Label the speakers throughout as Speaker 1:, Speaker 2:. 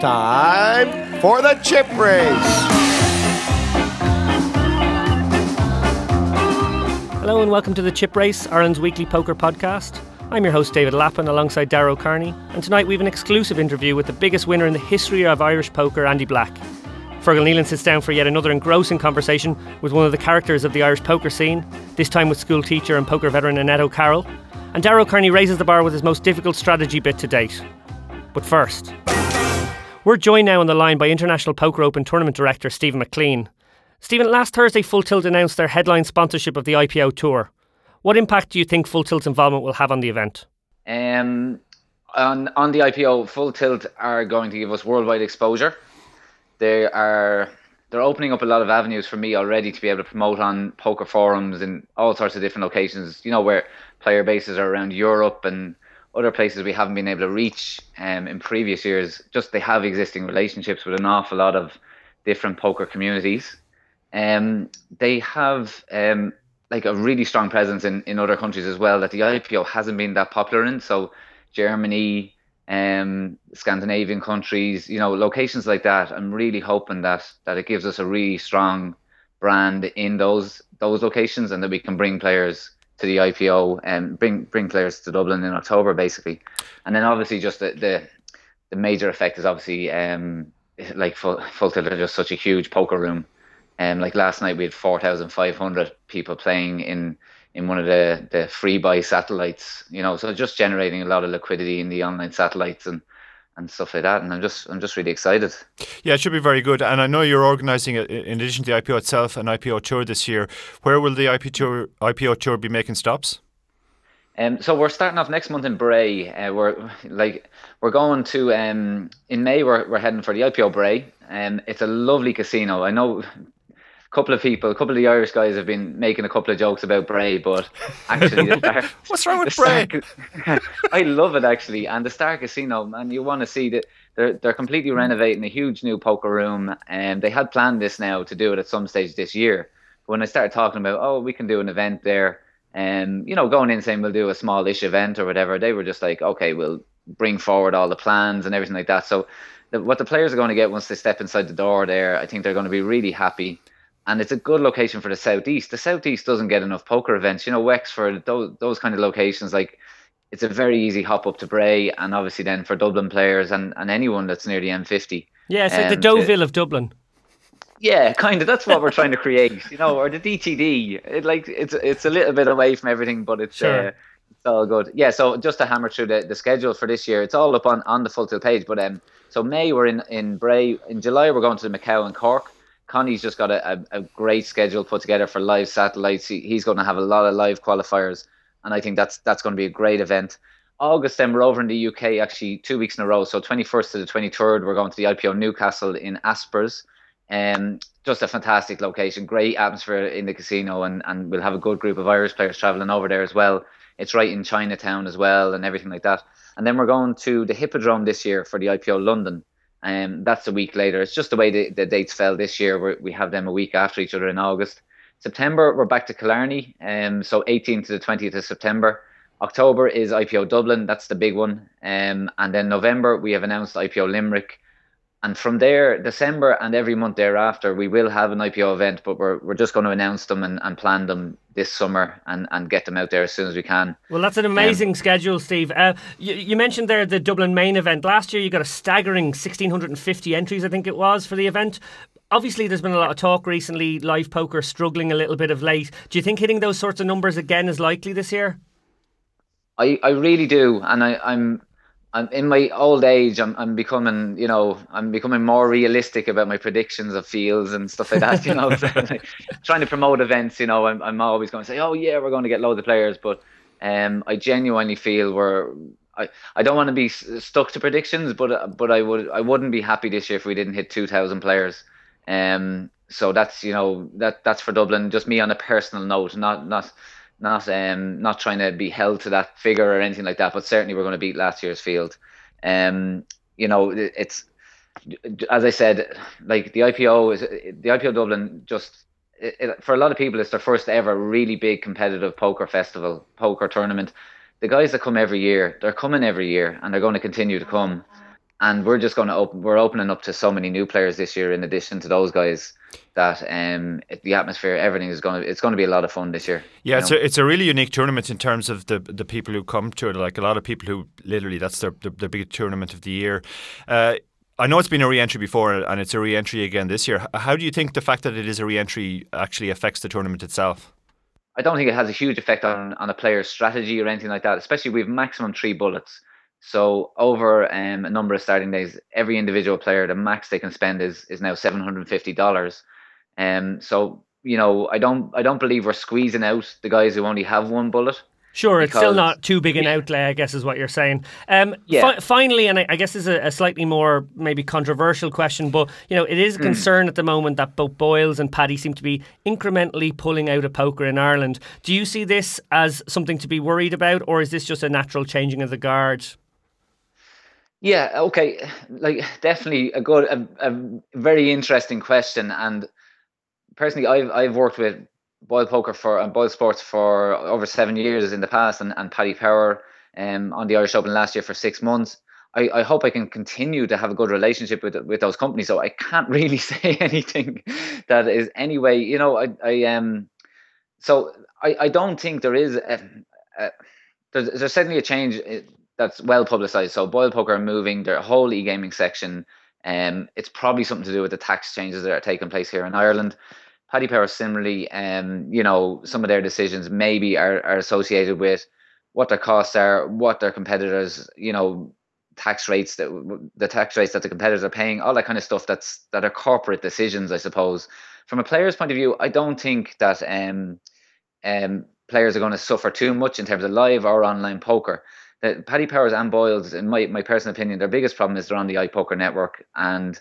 Speaker 1: Time for the chip race.
Speaker 2: Hello and welcome to the Chip Race, Ireland's weekly poker podcast. I'm your host David Lappin alongside Dara O'Kearney, and tonight we have an exclusive interview with the biggest winner in the history of Irish poker, Andy Black. Fergal Nealon sits down for yet another engrossing conversation with one of the characters of the Irish poker scene, this time with school teacher and poker veteran Annette O'Carroll. And Dara O'Kearney raises the bar with his most difficult strategy bit to date. But first, we're joined now on the line by International Poker Open Tournament Director Stephen McLean. Stephen, last Thursday, Full Tilt announced their headline sponsorship of the IPO Tour. What impact do you think Full Tilt's involvement will have on the event?
Speaker 3: Um, on on the IPO, Full Tilt are going to give us worldwide exposure they are they're opening up a lot of avenues for me already to be able to promote on poker forums in all sorts of different locations. You know where player bases are around Europe and other places we haven't been able to reach um, in previous years. Just they have existing relationships with an awful lot of different poker communities. Um, they have um, like a really strong presence in, in other countries as well that the IPO hasn't been that popular in. So Germany, um, Scandinavian countries, you know, locations like that. I'm really hoping that that it gives us a really strong brand in those those locations, and that we can bring players to the IPO and bring bring players to Dublin in October, basically. And then obviously just the the, the major effect is obviously um, like full tilt just such a huge poker room. And um, like last night we had four thousand five hundred people playing in in one of the the free buy satellites you know so just generating a lot of liquidity in the online satellites and and stuff like that and i'm just i'm just really excited
Speaker 4: yeah it should be very good and i know you're organizing in addition to the ipo itself an ipo tour this year where will the ipo tour ipo tour be making stops
Speaker 3: um, so we're starting off next month in Bray. Uh, we're like we're going to um, in May. We're, we're heading for the IPO Bray. Um, it's a lovely casino. I know couple of people, a couple of the Irish guys have been making a couple of jokes about Bray, but actually,
Speaker 4: what's wrong with Bray?
Speaker 3: I love it actually, and the Star Casino, man, you want to see that they're they're completely renovating a huge new poker room, and they had planned this now to do it at some stage this year. But when I started talking about, oh, we can do an event there, and um, you know, going in saying we'll do a small-ish event or whatever, they were just like, okay, we'll bring forward all the plans and everything like that. So. The, what the players are going to get once they step inside the door there, I think they're going to be really happy and it's a good location for the southeast. The southeast doesn't get enough poker events. You know, Wexford, those those kind of locations, like it's a very easy hop up to Bray, and obviously then for Dublin players and, and anyone that's near the M50.
Speaker 2: Yeah, so um, the Deauville to, of Dublin.
Speaker 3: Yeah, kind of. That's what we're trying to create, you know, or the DTD. It like it's it's a little bit away from everything, but it's sure. uh, it's all good. Yeah. So just to hammer through the, the schedule for this year, it's all up on, on the full tilt page. But um, so May we're in in Bray. In July we're going to the Macau and Cork. Connie's just got a, a, a, great schedule put together for live satellites. He, he's going to have a lot of live qualifiers, and I think that's that's going to be a great event. August, then we're over in the UK actually two weeks in a row. So 21st to the 23rd, we're going to the IPO Newcastle in Aspers. Um, just a fantastic location, great atmosphere in the casino, and, and we'll have a good group of Irish players travelling over there as well. It's right in Chinatown as well, and everything like that. And then we're going to the Hippodrome this year for the IPO London. Um, that's a week later. It's just the way the, the dates fell this year. We're, we have them a week after each other in August. September, we're back to Killarney. Um, so 18th to the 20th of September. October is IPO Dublin. That's the big one. Um, and then November, we have announced IPO Limerick and from there, December and every month thereafter, we will have an IPO event, but we're, we're just going to announce them and, and plan them this summer and, and get them out there as soon as we can.
Speaker 2: Well, that's an amazing um, schedule, Steve. Uh, you, you mentioned there the Dublin main event. Last year, you got a staggering 1,650 entries, I think it was, for the event. Obviously, there's been a lot of talk recently, live poker struggling a little bit of late. Do you think hitting those sorts of numbers again is likely this year?
Speaker 3: I, I really do, and I, I'm I'm in my old age. I'm I'm becoming you know I'm becoming more realistic about my predictions of fields and stuff like that. You know, trying to promote events. You know, I'm I'm always going to say, oh yeah, we're going to get loads of players, but um, I genuinely feel we're. I, I don't want to be stuck to predictions, but but I would I wouldn't be happy this year if we didn't hit two thousand players. Um, so that's you know that that's for Dublin. Just me on a personal note, not not not um not trying to be held to that figure or anything like that, but certainly we're going to beat last year's field. Um, you know, it's as I said, like the IPO is the IPO Dublin just it, it, for a lot of people it's their first ever really big competitive poker festival, poker tournament. The guys that come every year, they're coming every year and they're going to continue to come. and we're just going to open. We're opening up to so many new players this year, in addition to those guys. That um, the atmosphere, everything is going to. It's going to be a lot of fun this year.
Speaker 4: Yeah, it's a, it's a really unique tournament in terms of the the people who come to it. Like a lot of people who literally that's their the, the big tournament of the year. Uh, I know it's been a re-entry before, and it's a re-entry again this year. How do you think the fact that it is a re-entry actually affects the tournament itself?
Speaker 3: I don't think it has a huge effect on on a player's strategy or anything like that. Especially we have maximum three bullets. So over um, a number of starting days, every individual player, the max they can spend is is now seven hundred and fifty dollars. Um, so you know, I don't I don't believe we're squeezing out the guys who only have one bullet.
Speaker 2: Sure, it's still not too big an yeah. outlay, I guess, is what you're saying. Um, yeah. Fi- finally, and I, I guess this is a, a, slightly more maybe controversial question, but you know, it is a hmm. concern mm. at the moment that both Boyles and Paddy seem to be incrementally pulling out of poker in Ireland. Do you see this as something to be worried about, or is this just a natural changing of the guard?
Speaker 3: Yeah, okay, like definitely a good, a, a very interesting question, and personally, I've I've worked with Boyle Poker for and Boyle Sports for over seven years in the past, and, and Paddy Power um, on the Irish Open last year for six months. I, I hope I can continue to have a good relationship with with those companies. So I can't really say anything that is anyway. You know, I I um, so I I don't think there is a, a there's there's certainly a change eh, that's well publicized. So Boyle Poker are moving their whole e gaming section. Um, it's probably something to do with the tax changes that are taking place here in Ireland. Paddy Power similarly, um, you know, some of their decisions maybe are, are associated with what their costs are, what their competitors, you know, tax rates that the tax rates that the competitors are paying, all that kind of stuff. That's that are corporate decisions, I suppose. From a player's point of view, I don't think that um, um, players are going to suffer too much in terms of live or online poker. That Paddy Powers and Boyles, in my, my personal opinion, their biggest problem is they're on the iPoker network and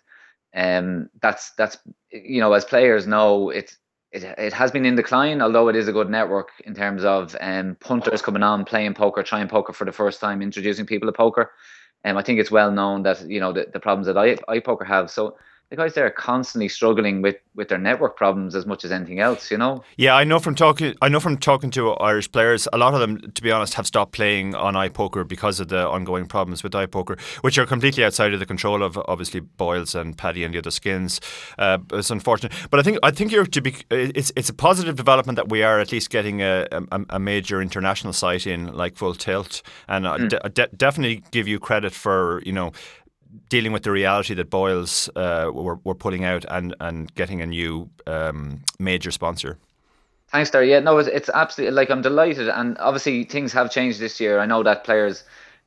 Speaker 3: um, that's that's you know as players know it, it it has been in decline, although it is a good network in terms of um, punters coming on, playing poker, trying poker for the first time, introducing people to poker. Um, I think it's well known that you know the, the problems that I, iPoker have. So the guys there are constantly struggling with with their network problems as much as anything else you know?
Speaker 4: Yeah i know from talking i know from talking to irish players a lot of them to be honest have stopped playing on ipoker because of the ongoing problems with ipoker which are completely outside of the control of obviously boyles and paddy and the other skins. Uh, it's unfortunate. But i think i think you're to be it's it's a positive development that we are at least getting a, a, a major international site in like full tilt. And mm. de- de- definitely give you credit for you know dealing with the reality that Boyles uh, were, were pulling out and, and getting a new um, major sponsor.
Speaker 3: Thanks, Derry. Yeah, no, it's, it's absolutely like I'm delighted, and obviously things have changed this year. I know that players,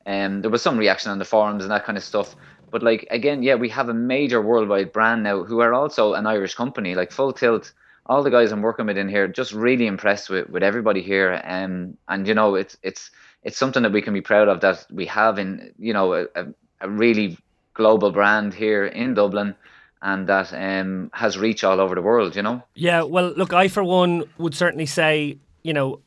Speaker 3: um, there was some reaction on the forums and that kind of stuff. But like again, yeah, we have a major worldwide brand now who are also an Irish company, like Full Tilt. All the guys I'm working with in here, just really impressed with, with everybody here. Um, and you know, it's it's it's something that we can be proud of that we have in you know a, a really global brand here in Dublin and that um, has reach all over the world, you know?
Speaker 2: Yeah, well, look, I for one would certainly say, you know,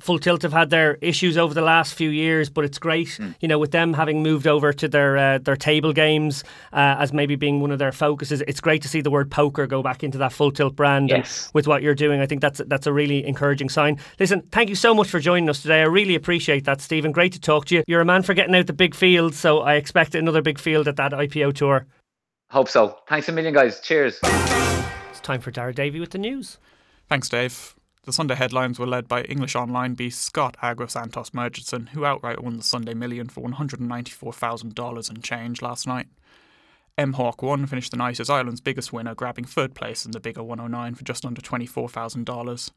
Speaker 2: Full Tilt have had their issues over the last few years, but it's great, mm. you know, with them having moved over to their uh, their table games uh, as maybe being one of their focuses. It's great to see the word poker go back into that Full Tilt brand.
Speaker 3: Yes.
Speaker 2: with what you're doing, I think that's that's a really encouraging sign. Listen, thank you so much for joining us today. I really appreciate that, Stephen. Great to talk to you. You're a man for getting out the big field, so I expect another big field at that IPO tour.
Speaker 3: Hope so. Thanks a million, guys. Cheers.
Speaker 2: It's time for Dara Davy with the news.
Speaker 5: Thanks, Dave. The Sunday headlines were led by English online beast Scott Agro Santos Margereson, who outright won the Sunday Million for $194,000 and change last night. M Hawk 1 finished the night as Ireland's biggest winner, grabbing third place in the bigger 109 for just under $24,000.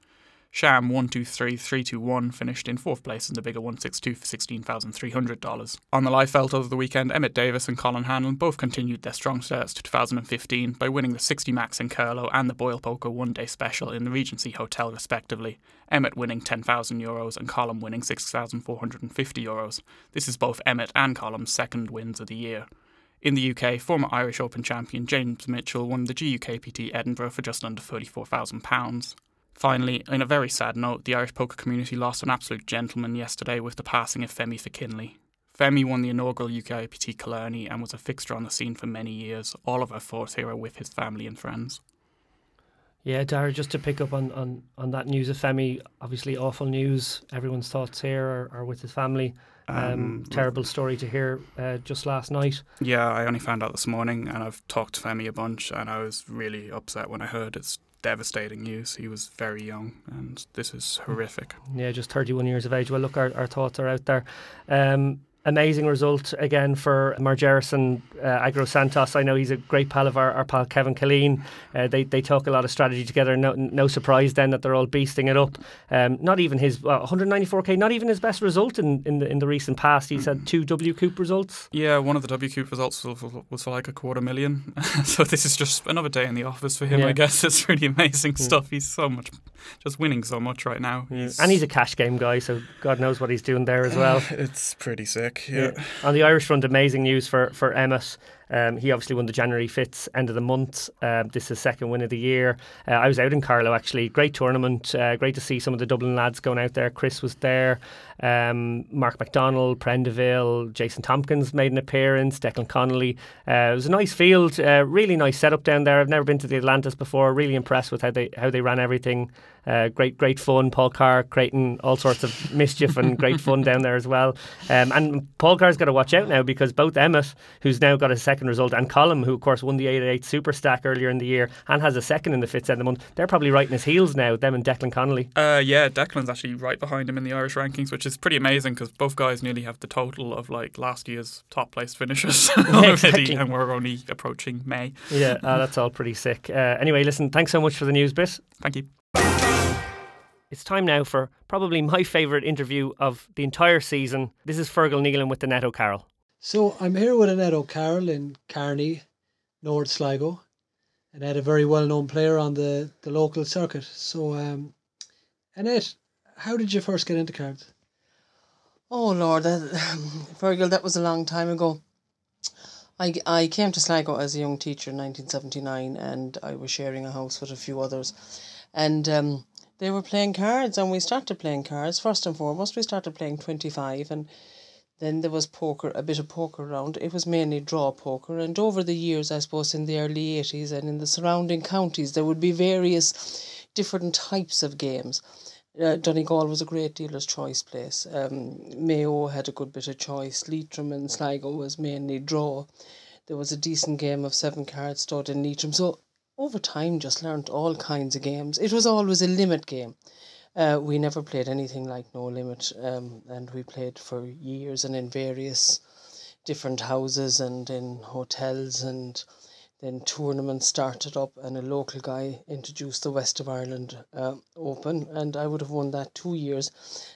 Speaker 5: Sham 123321 finished in fourth place in the bigger 162 for $16,300. On the live felt over the weekend, Emmett Davis and Colin Hanlon both continued their strong starts to 2015 by winning the 60 Max in Carlow and the Boyle Poker one day special in the Regency Hotel, respectively. Emmett winning 10,000 euros and Colin winning 6,450 euros. This is both Emmett and Colin's second wins of the year. In the UK, former Irish Open champion James Mitchell won the GUKPT Edinburgh for just under £34,000. Finally, in a very sad note, the Irish poker community lost an absolute gentleman yesterday with the passing of Femi Fakinlede. Femi won the inaugural UKIPT Killarney and was a fixture on the scene for many years. All of our thoughts here are with his family and friends.
Speaker 2: Yeah, Dara, just to pick up on, on, on that news of Femi, obviously awful news. Everyone's thoughts here are, are with his family. Um, terrible story to hear uh, just last night.
Speaker 5: Yeah, I only found out this morning, and I've talked to Femi a bunch, and I was really upset when I heard it's devastating news. He was very young, and this is horrific.
Speaker 2: Yeah, just 31 years of age. Well, look, our, our thoughts are out there. Um, amazing result again for Margereson uh, Agro Santos. I know he's a great pal of our, our pal Kevin Killeen. Uh, they they talk a lot of strategy together. No, no surprise then that they're all beasting it up. Um, not even his uh, 194k, not even his best result in, in the in the recent past. He's had two W WCOOP results.
Speaker 5: Yeah, one of the W WCOOP results was, was for like a quarter million. so this is just another day in the office for him. Yeah. I guess it's really amazing yeah. stuff. He's so much, just winning so much right now.
Speaker 2: He's, and he's a cash game guy, so God knows what he's doing there as well.
Speaker 5: it's pretty sick. Yeah. yeah.
Speaker 2: On the Irish front, amazing news for for Emmet. Um, he obviously won the January Fitz end of the month. Uh, this is second win of the year. Uh, I was out in Carlow actually. Great tournament. Uh, great to see some of the Dublin lads going out there. Chris was there. Um, Mark McDonald, Prendeville, Jason Tompkins made an appearance. Declan Connolly. Uh, it was a nice field. Uh, really nice setup down there. I've never been to the Atlantis before. Really impressed with how they how they ran everything. Uh, great, great fun. Paul Carr creating all sorts of mischief and great fun down there as well. Um, and Paul Carr's got to watch out now because both Emmet, who's now got a second result, and Colm, who of course won the 888 Super Stack earlier in the year and has a second in the Fitz end of the month, they're probably right in his heels now, them and Declan Connolly.
Speaker 5: Uh, yeah, Declan's actually right behind him in the Irish rankings, which is pretty amazing because both guys nearly have the total of like last year's top place finishers already, exactly. and we're only approaching May.
Speaker 2: Yeah, uh, that's all pretty sick. Uh, anyway, listen, thanks so much for the news bit.
Speaker 5: Thank you.
Speaker 2: It's time now for probably my favourite interview of the entire season. This is Fergal Nealon with Annette O'Carroll.
Speaker 6: So I'm here with Annette O'Carroll in Carney, North Sligo. Annette, a very well known player on the, the local circuit. So, um, Annette, how did you first get into cards?
Speaker 7: Oh, Lord, that, that was a long time ago. I, I came to Sligo as a young teacher in 1979 and I was sharing a house with a few others. And um, they were playing cards and we started playing cards. First and foremost, we started playing 25 and then there was poker, a bit of poker around. It was mainly draw poker. And over the years, I suppose in the early 80s and in the surrounding counties, there would be various different types of games. Uh, Donegal was a great dealer's choice place. Um, Mayo had a good bit of choice. Leitrim and Sligo was mainly draw. There was a decent game of seven cards stud in Leitrim. So over time just learnt all kinds of games. It was always a limit game. Uh, we never played anything like No Limit, um, and we played for years and in various different houses and in hotels, and then tournaments started up, and a local guy introduced the West of Ireland uh, Open, and I would have won that two years.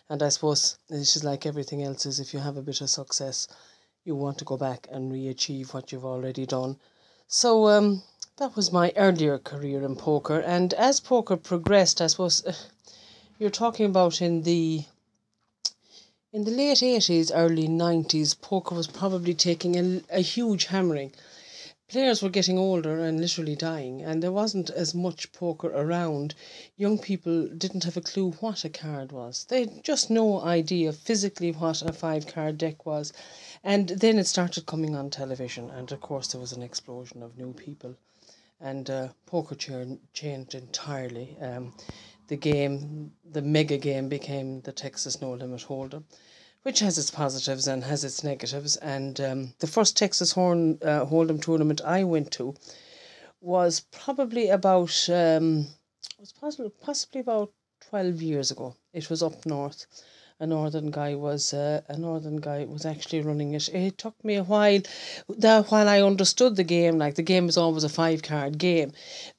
Speaker 7: And I suppose this is like everything else: is if you have a bit of success, you want to go back and re-achieve what you've already done. So um, that was my earlier career in poker. And as poker progressed, I suppose uh, you're talking about in the in the late 80s, early 90s, poker was probably taking a, a huge hammering. Players were getting older and literally dying, and there wasn't as much poker around. Young people didn't have a clue what a card was. They had just no idea physically what a five card deck was. And then it started coming on television, and of course, there was an explosion of new people and uh, poker changed entirely. Um, the game, the mega game, became the Texas No Limit Hold'em, which has its positives and has its negatives. And um, the first Texas Horn uh, Hold'em tournament I went to was probably about um, was possibly possibly about twelve years ago. It was up north a northern guy was uh, a northern guy was actually running it. It took me a while that while I understood the game, like the game is always a five card game,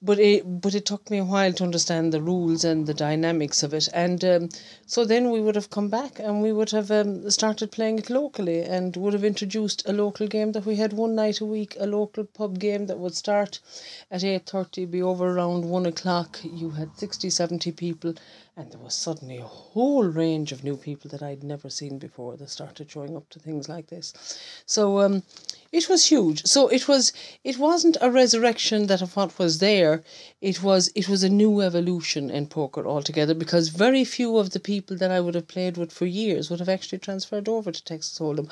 Speaker 7: but it but it took me a while to understand the rules and the dynamics of it. And um, so then we would have come back and we would have um, started playing it locally and would have introduced a local game that we had one night a week, a local pub game that would start at eight thirty, be over around one o'clock. You had 60, 70 people and there was suddenly a whole range of new people that I'd never seen before that started showing up to things like this. So um, it was huge. So it was it wasn't a resurrection that of what was there. It was it was a new evolution in poker altogether because very few of the people that I would have played with for years would have actually transferred over to Texas Hold'em.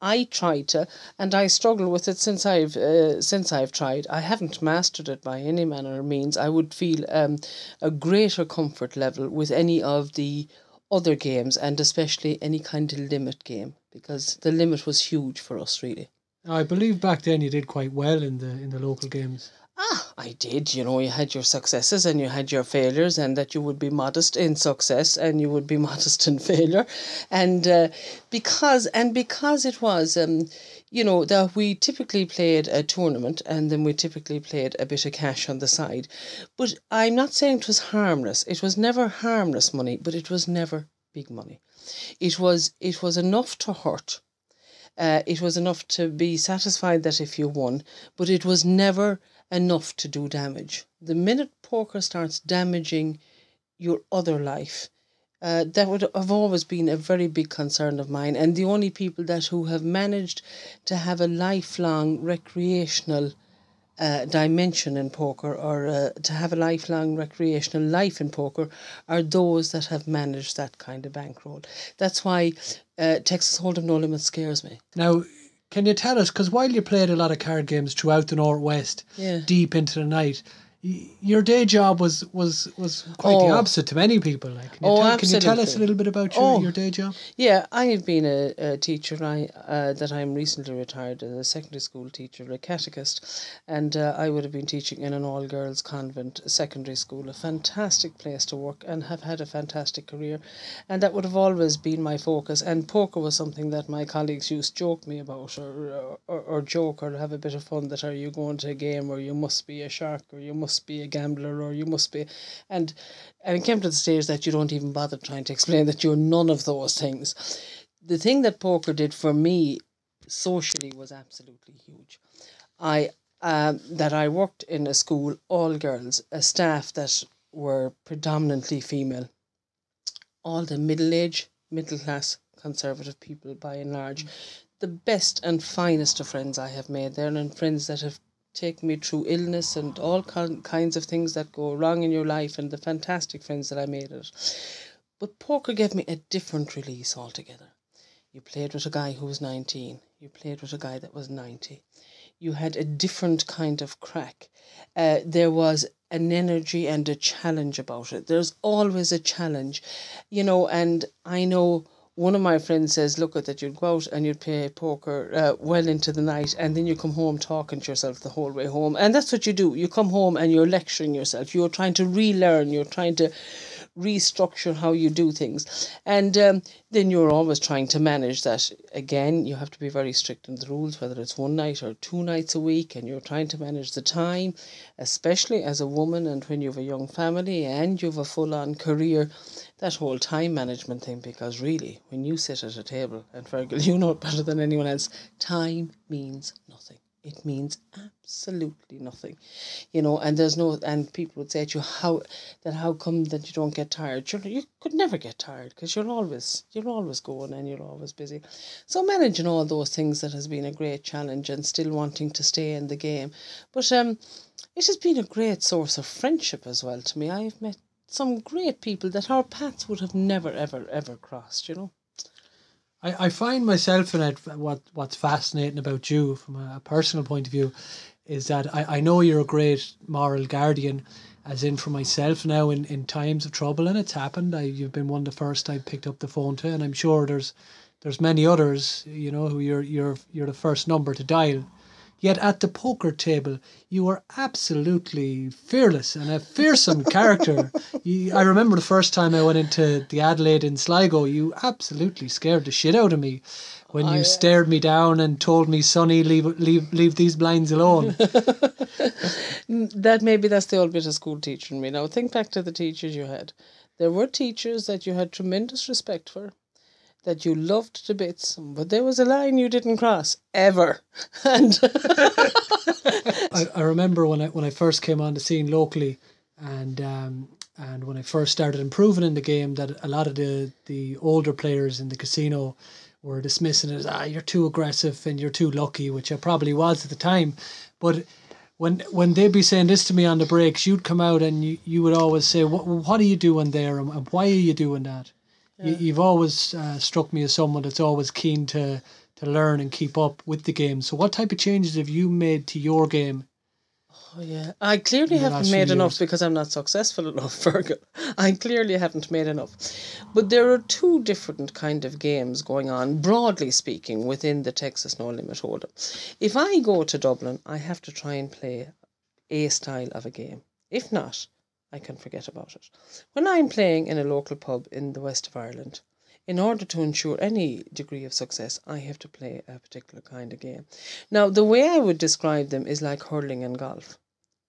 Speaker 7: I tried to, and I struggle with it since I've uh, since I've tried. I haven't mastered it by any manner means. I would feel um, a greater comfort level with any of the other games, and especially any kind of limit game, because the limit was huge for us, really.
Speaker 6: I believe back then you did quite well in the in the local games.
Speaker 7: Ah, I did. You know, you had your successes and you had your failures, and that you would be modest in success and you would be modest in failure, and uh, because and because it was, um, you know, that we typically played a tournament and then we typically played a bit of cash on the side, but I'm not saying it was harmless. It was never harmless money, but it was never big money. It was it was enough to hurt. Uh, it was enough to be satisfied that if you won, but it was never enough to do damage. The minute poker starts damaging your other life, uh, that would have always been a very big concern of mine. And the only people that who have managed to have a lifelong recreational uh, dimension in poker or uh, to have a lifelong recreational life in poker are those that have managed that kind of bankroll. That's why uh, Texas Hold'em No Limit scares me.
Speaker 6: Now, can you tell us? Because while you played a lot of card games throughout the northwest,
Speaker 7: Yeah.
Speaker 6: deep into the night, your day job was was was quite the
Speaker 7: Oh.
Speaker 6: opposite to many people. Like, can you,
Speaker 7: Oh,
Speaker 6: tell, can you tell us a little bit about your,
Speaker 7: Oh.
Speaker 6: your day job?
Speaker 7: Yeah, I have been a, a teacher. I uh, that I'm recently retired as a secondary school teacher, a catechist, and uh, I would have been teaching in an all girls convent secondary school, a fantastic place to work, and have had a fantastic career, and that would have always been my focus. And poker was something that my colleagues used to joke me about, or or, or joke, or have a bit of fun. That are you going to a game where you must be a shark, or you must be a gambler, or you must be, and and it came to the stage that you don't even bother trying to explain that you're none of those things. The thing that poker did for me socially was absolutely huge. I um, that I worked in a school all girls, a staff that were predominantly female, all the middle age, middle class, conservative people by and large, the best and finest of friends I have made there, and friends that have taken me through illness and all kin- kinds of things that go wrong in your life, and the fantastic friends that I made it. But poker gave me a different release altogether. You played with a guy who was 19. You played with a guy that was 90. You had a different kind of crack. Uh, there was an energy and a challenge about it. There's always a challenge, you know, and I know one of my friends says, look at that, you'd go out and you'd play poker uh, well into the night and then you come home talking to yourself the whole way home. And that's what you do. You come home and you're lecturing yourself. You're trying to relearn. You're trying to restructure how you do things. And um, then you're always trying to manage that. Again, you have to be very strict in the rules, whether it's one night or two nights a week, and you're trying to manage the time, especially as a woman and when you have a young family and you have a full on career. That whole time management thing, because really, when you sit at a table, and Fergal, you know it better than anyone else, time means nothing. It means absolutely nothing, you know. And there's no, and people would say to you, "How that? How come that you don't get tired? You you could never get tired because you're always you're always going and you're always busy." So managing all those things that has been a great challenge, and still wanting to stay in the game, but um, it has been a great source of friendship as well to me. I've met some great people that our paths would have never ever ever crossed. You know.
Speaker 6: I, I find myself in it. What What's fascinating about you from a personal point of view is that I, I know you're a great moral guardian, as in for myself now in, in times of trouble, and it's happened. I you've been one of the first I've picked up the phone to, and I'm sure there's there's many others, you know, who you're you're you're the first number to dial. Yet at the poker table, you were absolutely fearless and a fearsome character. You, I remember the first time I went into the Adelaide in Sligo, you absolutely scared the shit out of me when oh, you stared me down and told me, "Sonny, leave leave leave these blinds alone."
Speaker 7: that maybe that's the old bit of school teacher in me. Now think back to the teachers you had. There were teachers that you had tremendous respect for, that you loved to bits, but there was a line you didn't cross ever. And
Speaker 6: I, I remember when I when I first came on the scene locally, and um, and when I first started improving in the game, that a lot of the the older players in the casino were dismissing it as ah you're too aggressive and you're too lucky, which I probably was at the time, but. When, when they'd be saying this to me on the breaks, you'd come out and you, you would always say, what, what are you doing there and, and why are you doing that? You, you've always uh, struck me as someone that's always keen to, to learn and keep up with the game. So, what type of changes have you made to your game
Speaker 7: Oh yeah, I clearly haven't made enough because I'm not successful enough, Fergal. I clearly haven't made enough. But there are two different kind of games going on, broadly speaking, within the Texas No Limit Hold'em. If I go to Dublin, I have to try and play a style of a game. If not, I can forget about it. When I'm playing in a local pub in the west of Ireland, in order to ensure any degree of success, I have to play a particular kind of game. Now, the way I would describe them is like hurling and golf.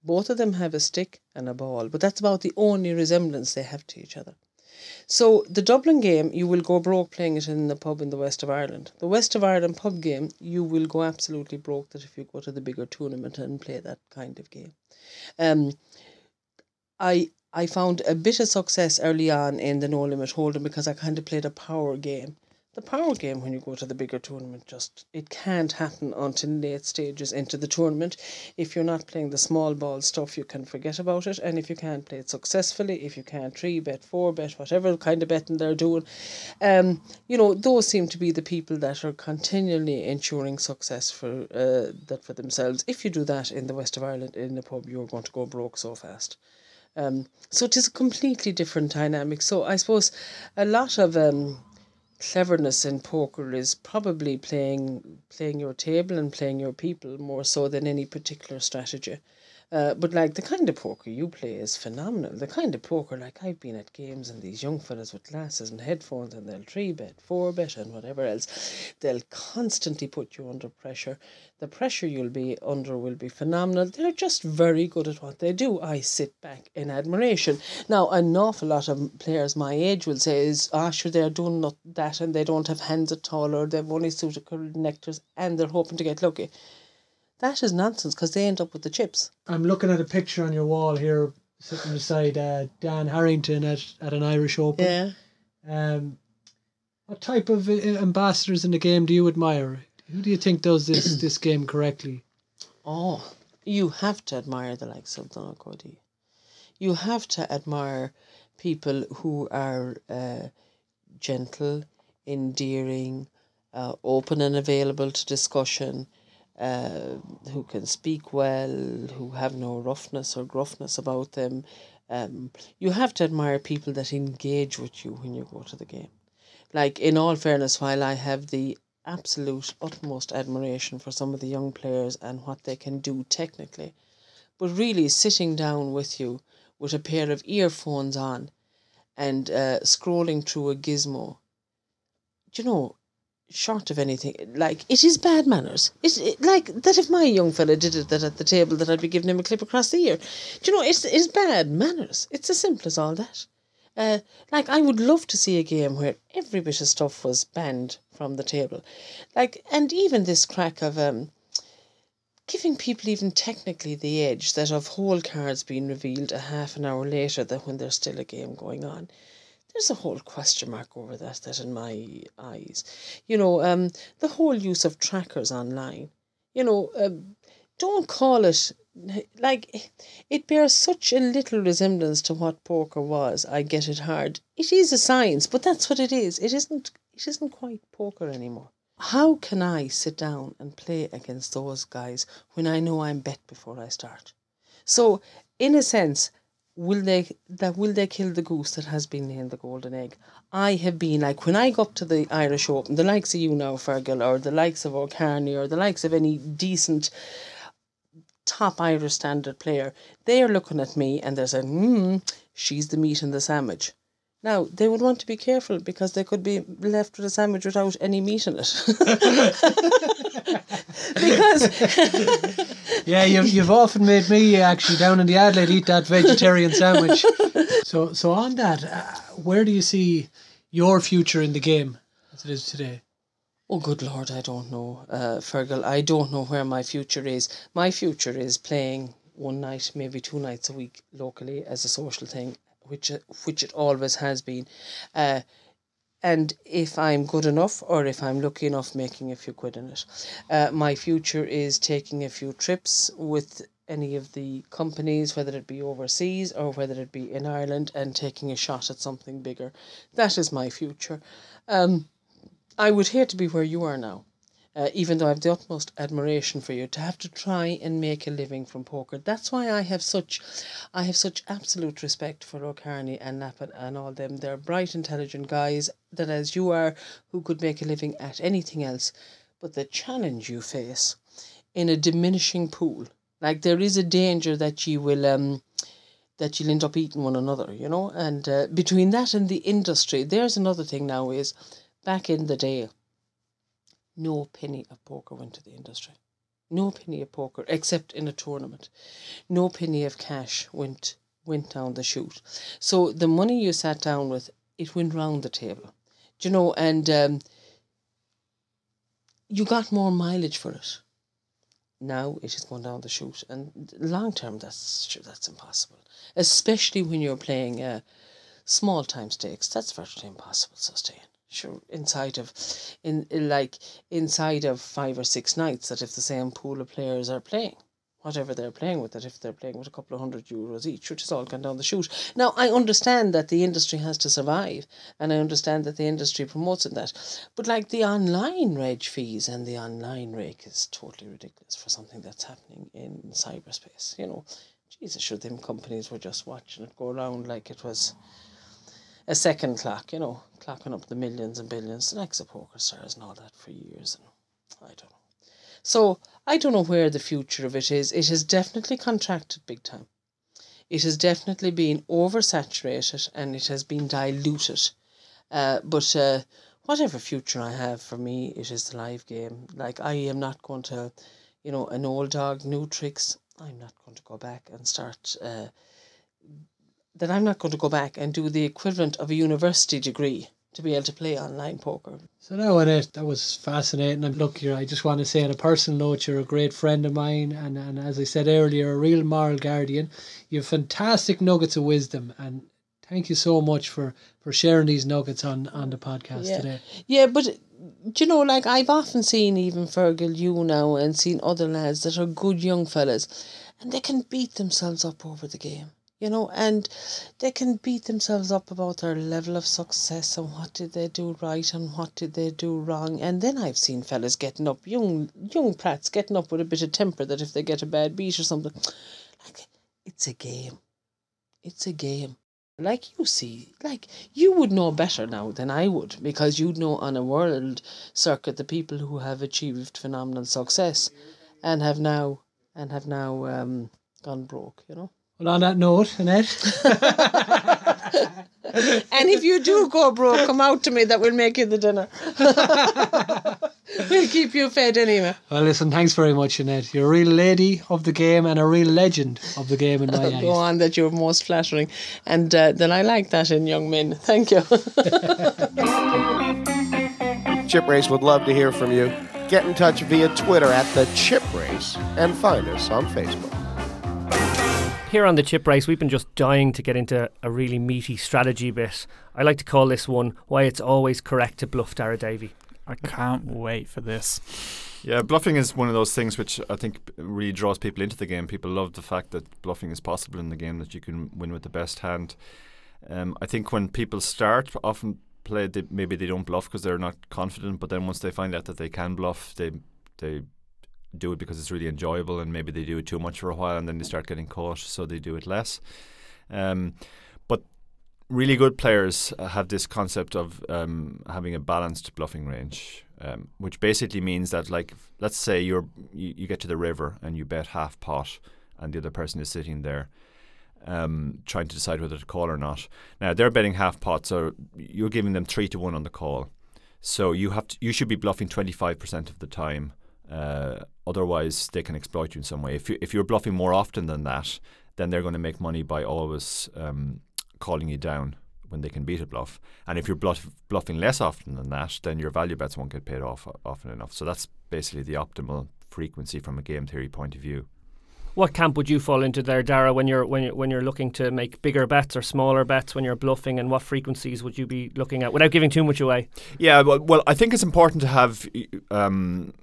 Speaker 7: Both of them have a stick and a ball, but that's about the only resemblance they have to each other. So the Dublin game, you will go broke playing it in the pub in the west of Ireland. The west of Ireland pub game, you will go absolutely broke that if you go to the bigger tournament and play that kind of game. Um, I I found a bit of success early on in the No Limit Hold'em because I kind of played a power game. The power game when you go to the bigger tournament just it can't happen until late stages into the tournament. If you're not playing the small ball stuff, you can forget about it. And if you can't play it successfully, if you can't three bet, four bet, whatever kind of betting they're doing, um, you know those seem to be the people that are continually ensuring success for uh, that for themselves. If you do that in the west of Ireland in the pub, you're going to go broke so fast. Um, so it is a completely different dynamic. So I suppose a lot of um, cleverness in poker is probably playing playing your table and playing your people more so than any particular strategy. Uh, but like the kind of poker you play is phenomenal. The kind of poker, like I've been at games and these young fellas with glasses and headphones and they'll three bet, four bet, and whatever else, they'll constantly put you under pressure. The pressure you'll be under will be phenomenal. They're just very good at what they do. I sit back in admiration. Now, an awful lot of players my age will say is, ah, sure, they're doing not that and they don't have hands at all or they've only suited connectors and they're hoping to get lucky. That is nonsense because they end up with the chips.
Speaker 6: I'm looking at a picture on your wall here, sitting beside uh, Dan Harrington at, at an Irish Open.
Speaker 7: Yeah.
Speaker 6: Um, what type of uh, ambassadors in the game do you admire? Who do you think does this this game correctly?
Speaker 7: Oh, you have to admire the likes of Donald Cody. You have to admire people who are uh, gentle, endearing, uh, open and available to discussion, uh, who can speak well, who have no roughness or gruffness about them. Um, you have to admire people that engage with you when you go to the game. Like, in all fairness, while I have the absolute utmost admiration for some of the young players and what they can do technically, but really sitting down with you with a pair of earphones on and uh, scrolling through a gizmo, do you know, short of anything, like it is bad manners. It's it, like that if my young fella did it that at the table that I'd be giving him a clip across the ear. Do you know, it's it's bad manners. It's as simple as all that. Uh, like I would love to see a game where every bit of stuff was banned from the table, like and even this crack of um, giving people even technically the edge that of whole cards being revealed a half an hour later than when there's still a game going on. There's a whole question mark over that. That in my eyes, you know, um, the whole use of trackers online. You know, um, don't call it like it bears such a little resemblance to what poker was. I get it hard. It is a science, but that's what it is. It isn't. It isn't quite poker anymore. How can I sit down and play against those guys when I know I'm bet before I start? So, in a sense, will they that will they kill the goose that has been laying the golden egg? I have been like when I go up to the Irish Open, the likes of you now, Fergal, or the likes of O'Kearney, or the likes of any decent top Irish standard player, they are looking at me and they're saying, hmm, she's the meat in the sandwich. Now, they would want to be careful because they could be left with a sandwich without any meat in it. because
Speaker 6: Yeah, you've, you've often made me actually down in the Adelaide eat that vegetarian sandwich. So so on that, uh, where do you see your future in the game as it is today?
Speaker 7: Oh, good Lord, I don't know, uh, Fergal. I don't know where my future is. My future is playing one night, maybe two nights a week locally as a social thing, which it- which it always has been. Uh, and if I'm good enough, or if I'm lucky enough, making a few quid in it. Uh, my future is taking a few trips with any of the companies, whether it be overseas or whether it be in Ireland, and taking a shot at something bigger. That is my future. Um, I would hate to be where you are now. Uh, even though I have the utmost admiration for you, to have to try and make a living from poker. That's why I have such, I have such absolute respect for O'Kearney and Lappin and all them. They're bright, intelligent guys that, as you are, who could make a living at anything else. But the challenge you face in a diminishing pool, like there is a danger that you will um, that you'll end up eating one another, you know. And uh, between that and the industry, there's another thing now is back in the day, no penny of poker went to the industry. No penny of poker, except in a tournament. No penny of cash went went down the chute. So the money you sat down with, it went round the table. Do you know, and um, you got more mileage for it. Now it is going down the chute, and long term, that's that's impossible. Especially when you're playing uh, small time stakes, that's virtually impossible to sustain sure inside of in like inside of five or six nights that if the same pool of players are playing whatever they're playing with that if they're playing with a couple of hundred euros each which is all gone down the chute. Now i understand that the industry has to survive and i understand that the industry promotes it that but like the online reg fees and the online rake is totally ridiculous for something that's happening in cyberspace you know. Jesus sure them companies were just watching it go around like it was a second clock, you know, clocking up the millions and billions, the next of poker stars and all that for years. And I don't know. So I don't know where the future of it is. It has definitely contracted big time. It has definitely been oversaturated and it has been diluted. Uh, but uh, whatever future I have for me, it is the live game. Like I am not going to, you know, an old dog, new tricks. I'm not going to go back and start uh, that I'm not going to go back and do the equivalent of a university degree to be able to play online poker.
Speaker 6: So now it that was fascinating. And look, here I just want to say on a personal note, you're a great friend of mine, and, and as I said earlier, a real moral guardian. You have fantastic nuggets of wisdom, and thank you so much for for sharing these nuggets on on the podcast
Speaker 7: yeah.
Speaker 6: today.
Speaker 7: Yeah, but do you know, like I've often seen even Fergal, you now, and seen other lads that are good young fellas, and they can beat themselves up over the game you know, and they can beat themselves up about their level of success and what did they do right and what did they do wrong. And then I've seen fellas getting up, young young prats getting up with a bit of temper that if they get a bad beat or something, like it's a game, it's a game. Like you see, like you would know better now than I would because you'd know on a world circuit the people who have achieved phenomenal success, and have now and have now um, gone broke. You know.
Speaker 6: Well, on that note, Annette.
Speaker 7: and if you do go broke, come out to me. That will make you the dinner. we'll keep you fed anyway.
Speaker 6: Well, listen, thanks very much, Annette. You're a real lady of the game and a real legend of the game in my eyes.
Speaker 7: Go on, that you're most flattering. And uh, then I like that in young men. Thank you.
Speaker 1: Chip Race would love to hear from you. Get in touch via Twitter at the Chip Race and find us on Facebook.
Speaker 2: Here on the chip race, we've been just dying to get into a really meaty strategy bit. I like to call this one why it's always correct to bluff Dara Davy.
Speaker 5: I can't wait for this.
Speaker 4: Yeah, bluffing is one of those things which I think really draws people into the game. People love the fact that bluffing is possible in the game, that you can win with the best hand. Um, I think when people start, often play, they, maybe they don't bluff because they're not confident, but then once they find out that they can bluff, they they do it because it's really enjoyable, and maybe they do it too much for a while, and then they start getting caught, so they do it less. Um, but really good players have this concept of um, having a balanced bluffing range, um, which basically means that, like, let's say you're you, you, get to the river and you bet half pot, and the other person is sitting there. Um, trying to decide whether to call or not. Now they're betting half pot, so you're giving them three to one on the call. So you have to, you should be bluffing twenty five percent of the time, uh, otherwise, they can exploit you in some way. If you if you're bluffing more often than that, then they're going to make money by always um, calling you down when they can beat a bluff. And if you're bluff, bluffing less often than that, then your value bets won't get paid off often enough. So that's basically the optimal frequency from a game theory point of view.
Speaker 2: What camp would you fall into there, Dara, when you're when you're, when you're looking to make bigger bets or smaller bets when you're bluffing, and what frequencies would you be looking at without giving too much away?
Speaker 4: Yeah, well, well I think it's important to have um,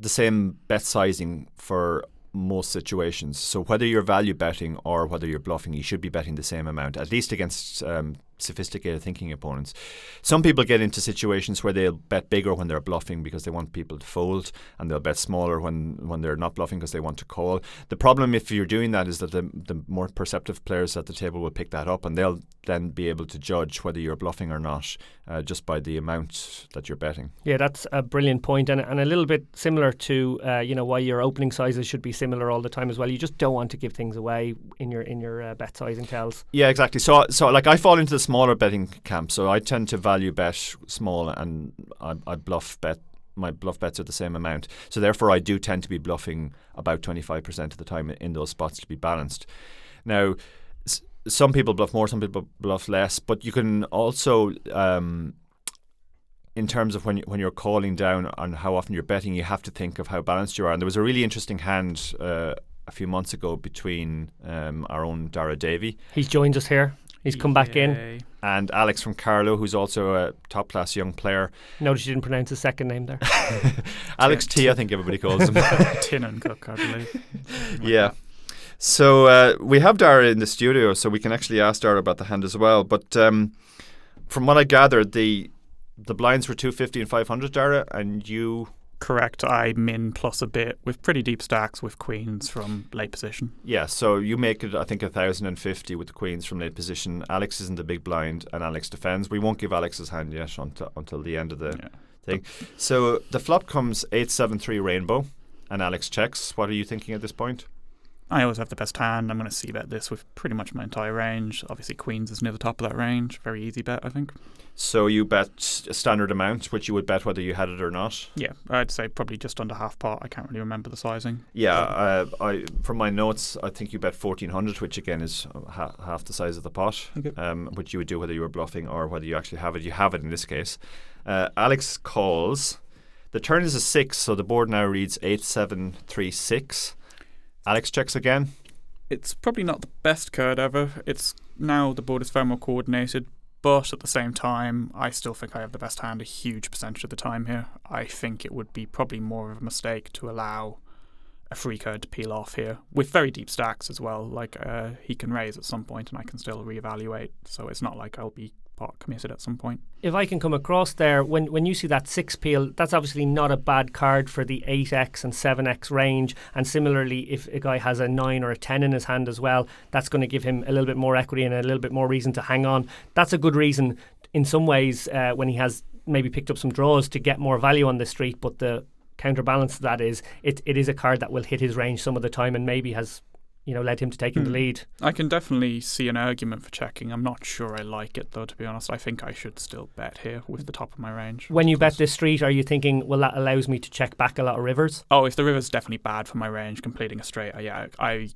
Speaker 4: the same bet sizing for most situations. So whether you're value betting or whether you're bluffing, you should be betting the same amount, at least against um, sophisticated thinking opponents. Some people get into situations where they'll bet bigger when they're bluffing because they want people to fold, and they'll bet smaller when, when they're not bluffing because they want to call. The problem if you're doing that is that the, the more perceptive players at the table will pick that up, and they'll then be able to judge whether you're bluffing or not uh, just by the amount that you're betting.
Speaker 2: Yeah, that's a brilliant point, and, and a little bit similar to uh, you know why your opening sizes should be similar all the time as well. You just don't want to give things away in your in your uh, bet sizing tells.
Speaker 4: Yeah, exactly. So so like I fall into the smaller betting camp, so I tend to value bet small, and I, I bluff bet my bluff bets are the same amount. So therefore, I do tend to be bluffing about 25% of the time in those spots to be balanced. Now, some people bluff more, some people bluff less, but you can also, um, in terms of when you, when you're calling down on how often you're betting, you have to think of how balanced you are. And there was a really interesting hand uh, a few months ago between um, our own Dara Davy.
Speaker 2: He's joined us here. He's come back in.
Speaker 4: And Alex from Carlow, who's also a top class young player.
Speaker 2: Notice you didn't pronounce his second name there.
Speaker 4: Alex T, I think everybody calls him.
Speaker 5: Tin and Cook, I believe.
Speaker 4: yeah. So uh, we have Dara in the studio, so we can actually ask Dara about the hand as well. But um, from what I gathered, the the blinds were 250 and 500, Dara, and you.
Speaker 5: Correct. I min plus a bit with pretty deep stacks with queens from late position.
Speaker 4: Yeah, so you make it, I think, 1,050 with the queens from late position. Alex is in the big blind and Alex defends. We won't give Alex's hand yet until, until the end of the yeah. thing. So the flop comes 873 rainbow and Alex checks. What are you thinking at this point?
Speaker 5: I always have the best hand. I'm going to c-bet this with pretty much my entire range. Obviously, queens is near the top of that range. Very easy bet, I think.
Speaker 4: So you bet a standard amount, which you would bet whether you had it or not.
Speaker 5: Yeah, I'd say probably just under half pot. I can't really remember the sizing.
Speaker 4: Yeah, uh, I from my notes, I think you bet fourteen hundred, which again is ha- half the size of the pot. Okay. Um, which you would do whether you were bluffing or whether you actually have it. You have it in this case. Uh, Alex calls. The turn is a six, so the board now reads eight seven three six. Alex checks again.
Speaker 5: It's probably not the best card ever. It's now the board is far more coordinated, but at the same time, I still think I have the best hand a huge percentage of the time here. I think it would be probably more of a mistake to allow a free card to peel off here with very deep stacks as well. Like uh, he can raise at some point, and I can still reevaluate. So it's not like I'll be pot committed at some point.
Speaker 2: If I can come across there, when when you see that six peel, that's obviously not a bad card for the eight x and seven x range. And similarly, if a guy has a nine or a ten in his hand as well, that's going to give him a little bit more equity and a little bit more reason to hang on. That's a good reason, in some ways, uh, when he has maybe picked up some draws to get more value on the street. But the counterbalance to that is it, it is a card that will hit his range some of the time and maybe has you know, led him to taking hmm. the lead.
Speaker 5: I can definitely see an argument for checking. I'm not sure I like it though, to be honest. I think I should still bet here with the top of my range.
Speaker 2: When you bet this street, are you thinking, well, that allows me to check back a lot of rivers?
Speaker 5: Oh, if the river's definitely bad for my range, completing a straight, uh, yeah, I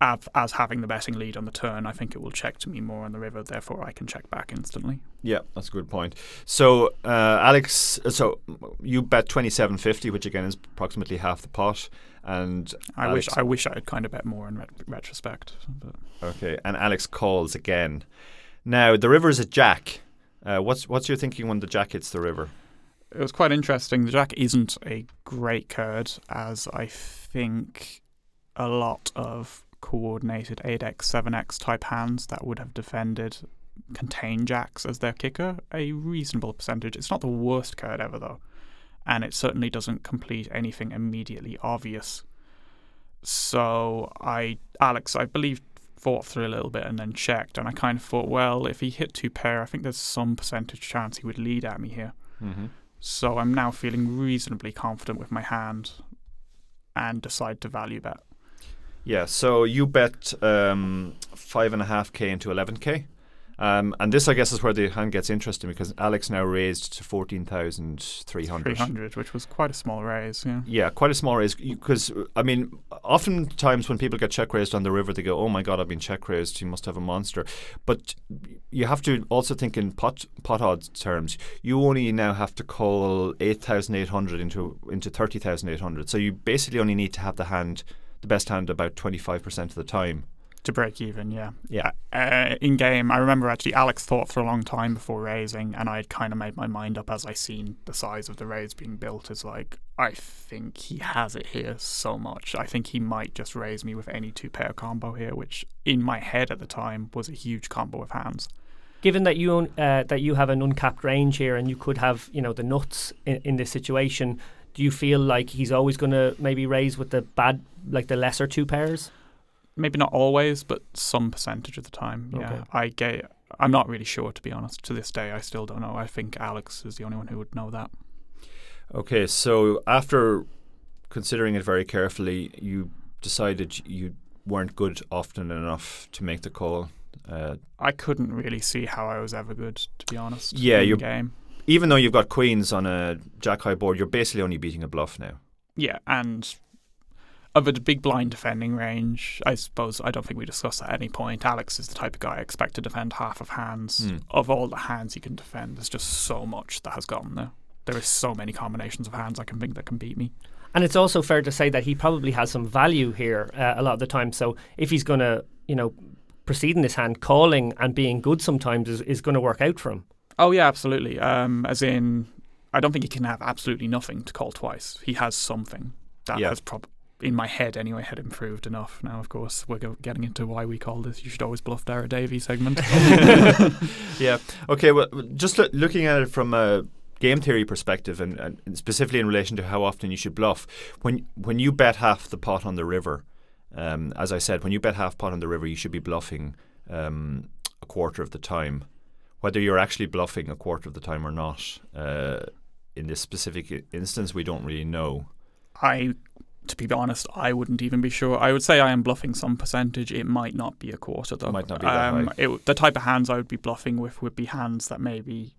Speaker 5: as having the betting lead on the turn, I think it will check to me more on the river. Therefore, I can check back instantly.
Speaker 4: Yeah, that's a good point. So, uh, Alex, so you bet twenty seven fifty, which again is approximately half the pot. And
Speaker 5: I Alex, wish I wish I had kind of bet more in ret- retrospect. But.
Speaker 4: Okay, and Alex calls again. Now the river is a jack. Uh, what's what's your thinking when the jack hits the river?
Speaker 5: It was quite interesting. The jack isn't a great card, as I think a lot of coordinated 8x, 7x type hands that would have defended contain jacks as their kicker a reasonable percentage. It's not the worst card ever though and it certainly doesn't complete anything immediately obvious. So I, Alex, I believe, thought through a little bit and then checked, and I kind of thought, well, if he hit two pair, I think there's some percentage chance he would lead at me here. Mm-hmm. So I'm now feeling reasonably confident with my hand, and decide to value bet.
Speaker 4: Yeah, so you bet um, five and a half k into eleven k. Um, and this, I guess, is where the hand gets interesting because Alex now raised to 14,300.
Speaker 5: 300, which was quite a small raise, yeah.
Speaker 4: Yeah, quite a small raise. Because, I mean, oftentimes when people get check raised on the river, they go, oh my God, I've been check raised. You must have a monster. But you have to also think in pot, pot odds terms. You only now have to call 8,800 into, into 30,800. So you basically only need to have the hand, the best hand, about 25% of the time
Speaker 5: to break even, yeah.
Speaker 4: Yeah.
Speaker 5: Uh, in game, I remember actually Alex thought for a long time before raising, and I had kind of made my mind up as I seen the size of the raise being built. As like, I think he has it here so much. I think he might just raise me with any two pair combo here, which in my head at the time was a huge combo of hands.
Speaker 2: Given that you own, uh, that you have an uncapped range here, and you could have you know the nuts in, in this situation, do you feel like he's always going to maybe raise with the bad, like the lesser two pairs?
Speaker 5: Maybe not always, but some percentage of the time. Yeah,
Speaker 2: Okay.
Speaker 5: I get. I'm not really sure to be honest. To this day, I still don't know. I think Alex is the only one who would know that.
Speaker 4: Okay, so after considering it very carefully, you decided you weren't good often enough to make the call. Uh,
Speaker 5: I couldn't really see how I was ever good, to be honest.
Speaker 4: Yeah, your
Speaker 5: game.
Speaker 4: Even though you've got queens on a jack high board, you're basically only beating a bluff now.
Speaker 5: Yeah, and of a big blind defending range, I suppose I don't think we discussed that at any point. Alex is the type of guy I expect to defend half of hands.
Speaker 4: Hmm.
Speaker 5: Of all the hands he can defend, there's just so much that has gotten there. There is so many combinations of hands I can think that can beat me.
Speaker 2: And it's also fair to say that he probably has some value here uh, a lot of the time. So if he's going to, you know, proceed in this hand, calling and being good sometimes is, is going to work out for him.
Speaker 5: Oh yeah, absolutely. Um, as in, I don't think he can have absolutely nothing to call twice. He has something that
Speaker 4: Yeah.
Speaker 5: has prob in my head anyway had improved enough. Now, of course, we're getting into why we call this "You should always bluff Dara Davy" segment.
Speaker 4: Yeah. Okay. Well, just loo- looking at it from a game theory perspective, and, and specifically in relation to how often you should bluff, when when you bet half the pot on the river, um, as I said, when you bet half pot on the river, you should be bluffing um, a quarter of the time. Whether you're actually bluffing a quarter of the time or not, uh, in this specific instance, we don't really know.
Speaker 5: I, to be honest, I wouldn't even be sure. I would say I am bluffing some percentage. It might not be a quarter though.
Speaker 4: Might not be that
Speaker 5: um,
Speaker 4: high.
Speaker 5: It, the type of hands I would be bluffing with would be hands that maybe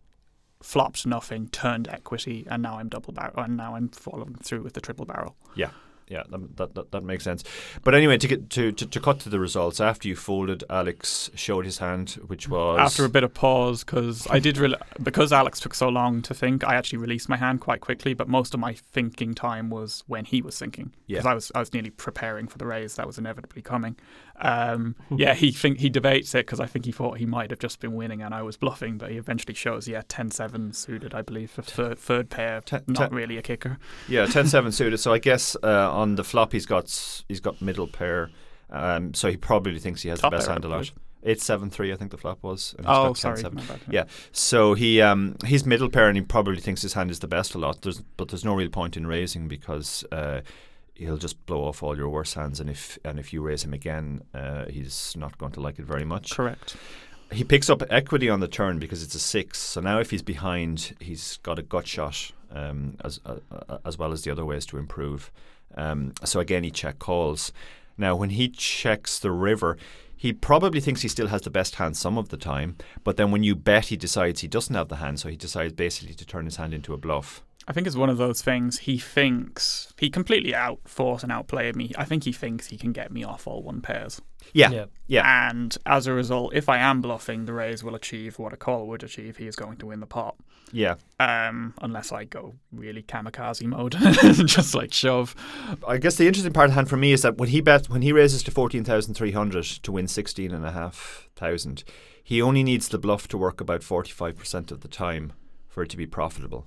Speaker 5: flopped nothing, turned equity, and now I'm double barrel, and now I'm following through with the triple barrel.
Speaker 4: Yeah, yeah, that, that, that, that makes sense. But anyway, to get to, to, to cut to the results, after you folded, Alex showed his hand, which was
Speaker 5: After a bit of pause, because I did re- because Alex took so long to think, I actually released my hand quite quickly. But most of my thinking time was when he was thinking, because
Speaker 4: Yeah.
Speaker 5: I was I was nearly preparing for the raise that was inevitably coming. Um, yeah, he think he debates it because I think he thought he might have just been winning and I was bluffing, but he eventually shows yeah 10-7 suited, I believe, for third, third pair,
Speaker 4: Ten-
Speaker 5: not
Speaker 4: ten-
Speaker 5: really a kicker.
Speaker 4: yeah 10-7 suited. So I guess uh, on the flop he's got he's got middle pair, um, so he probably thinks he has
Speaker 5: Top
Speaker 4: the best
Speaker 5: pair,
Speaker 4: hand a lot. Eight seven three, I think the flop was.
Speaker 5: Oh, sorry,
Speaker 4: 10-7.
Speaker 5: my bad.
Speaker 4: Yeah. So he um, he's middle pair and he probably thinks his hand is the best a lot. There's but there's no real point in raising because uh, he'll just blow off all your worst hands and if and if you raise him again, uh, he's not going to like it very much.
Speaker 5: correct.
Speaker 4: He picks up equity on the turn because it's a six. So now if he's behind, he's got a gut shot um, as uh, uh, as well as the other ways to improve. Um, so again, he check calls. Now when he checks the river. He probably thinks he still has the best hand some of the time, but then when you bet, he decides he doesn't have the hand, so he decides basically to turn his hand into a bluff.
Speaker 5: I think it's one of those things. He thinks he completely outfought and outplayed me. I think he thinks he can get me off all one pairs.
Speaker 4: Yeah,
Speaker 2: Yeah.
Speaker 4: yeah,
Speaker 5: And as a result, if I am bluffing, the raise will achieve what a call would achieve. He is going to win the pot.
Speaker 4: yeah.
Speaker 5: Um, unless I go really kamikaze mode and just like shove.
Speaker 4: I guess the interesting part of the hand for me is that when he bet when he raises to fourteen thousand three hundred to win sixteen and a half thousand, he only needs the bluff to work about forty five percent of the time for it to be profitable.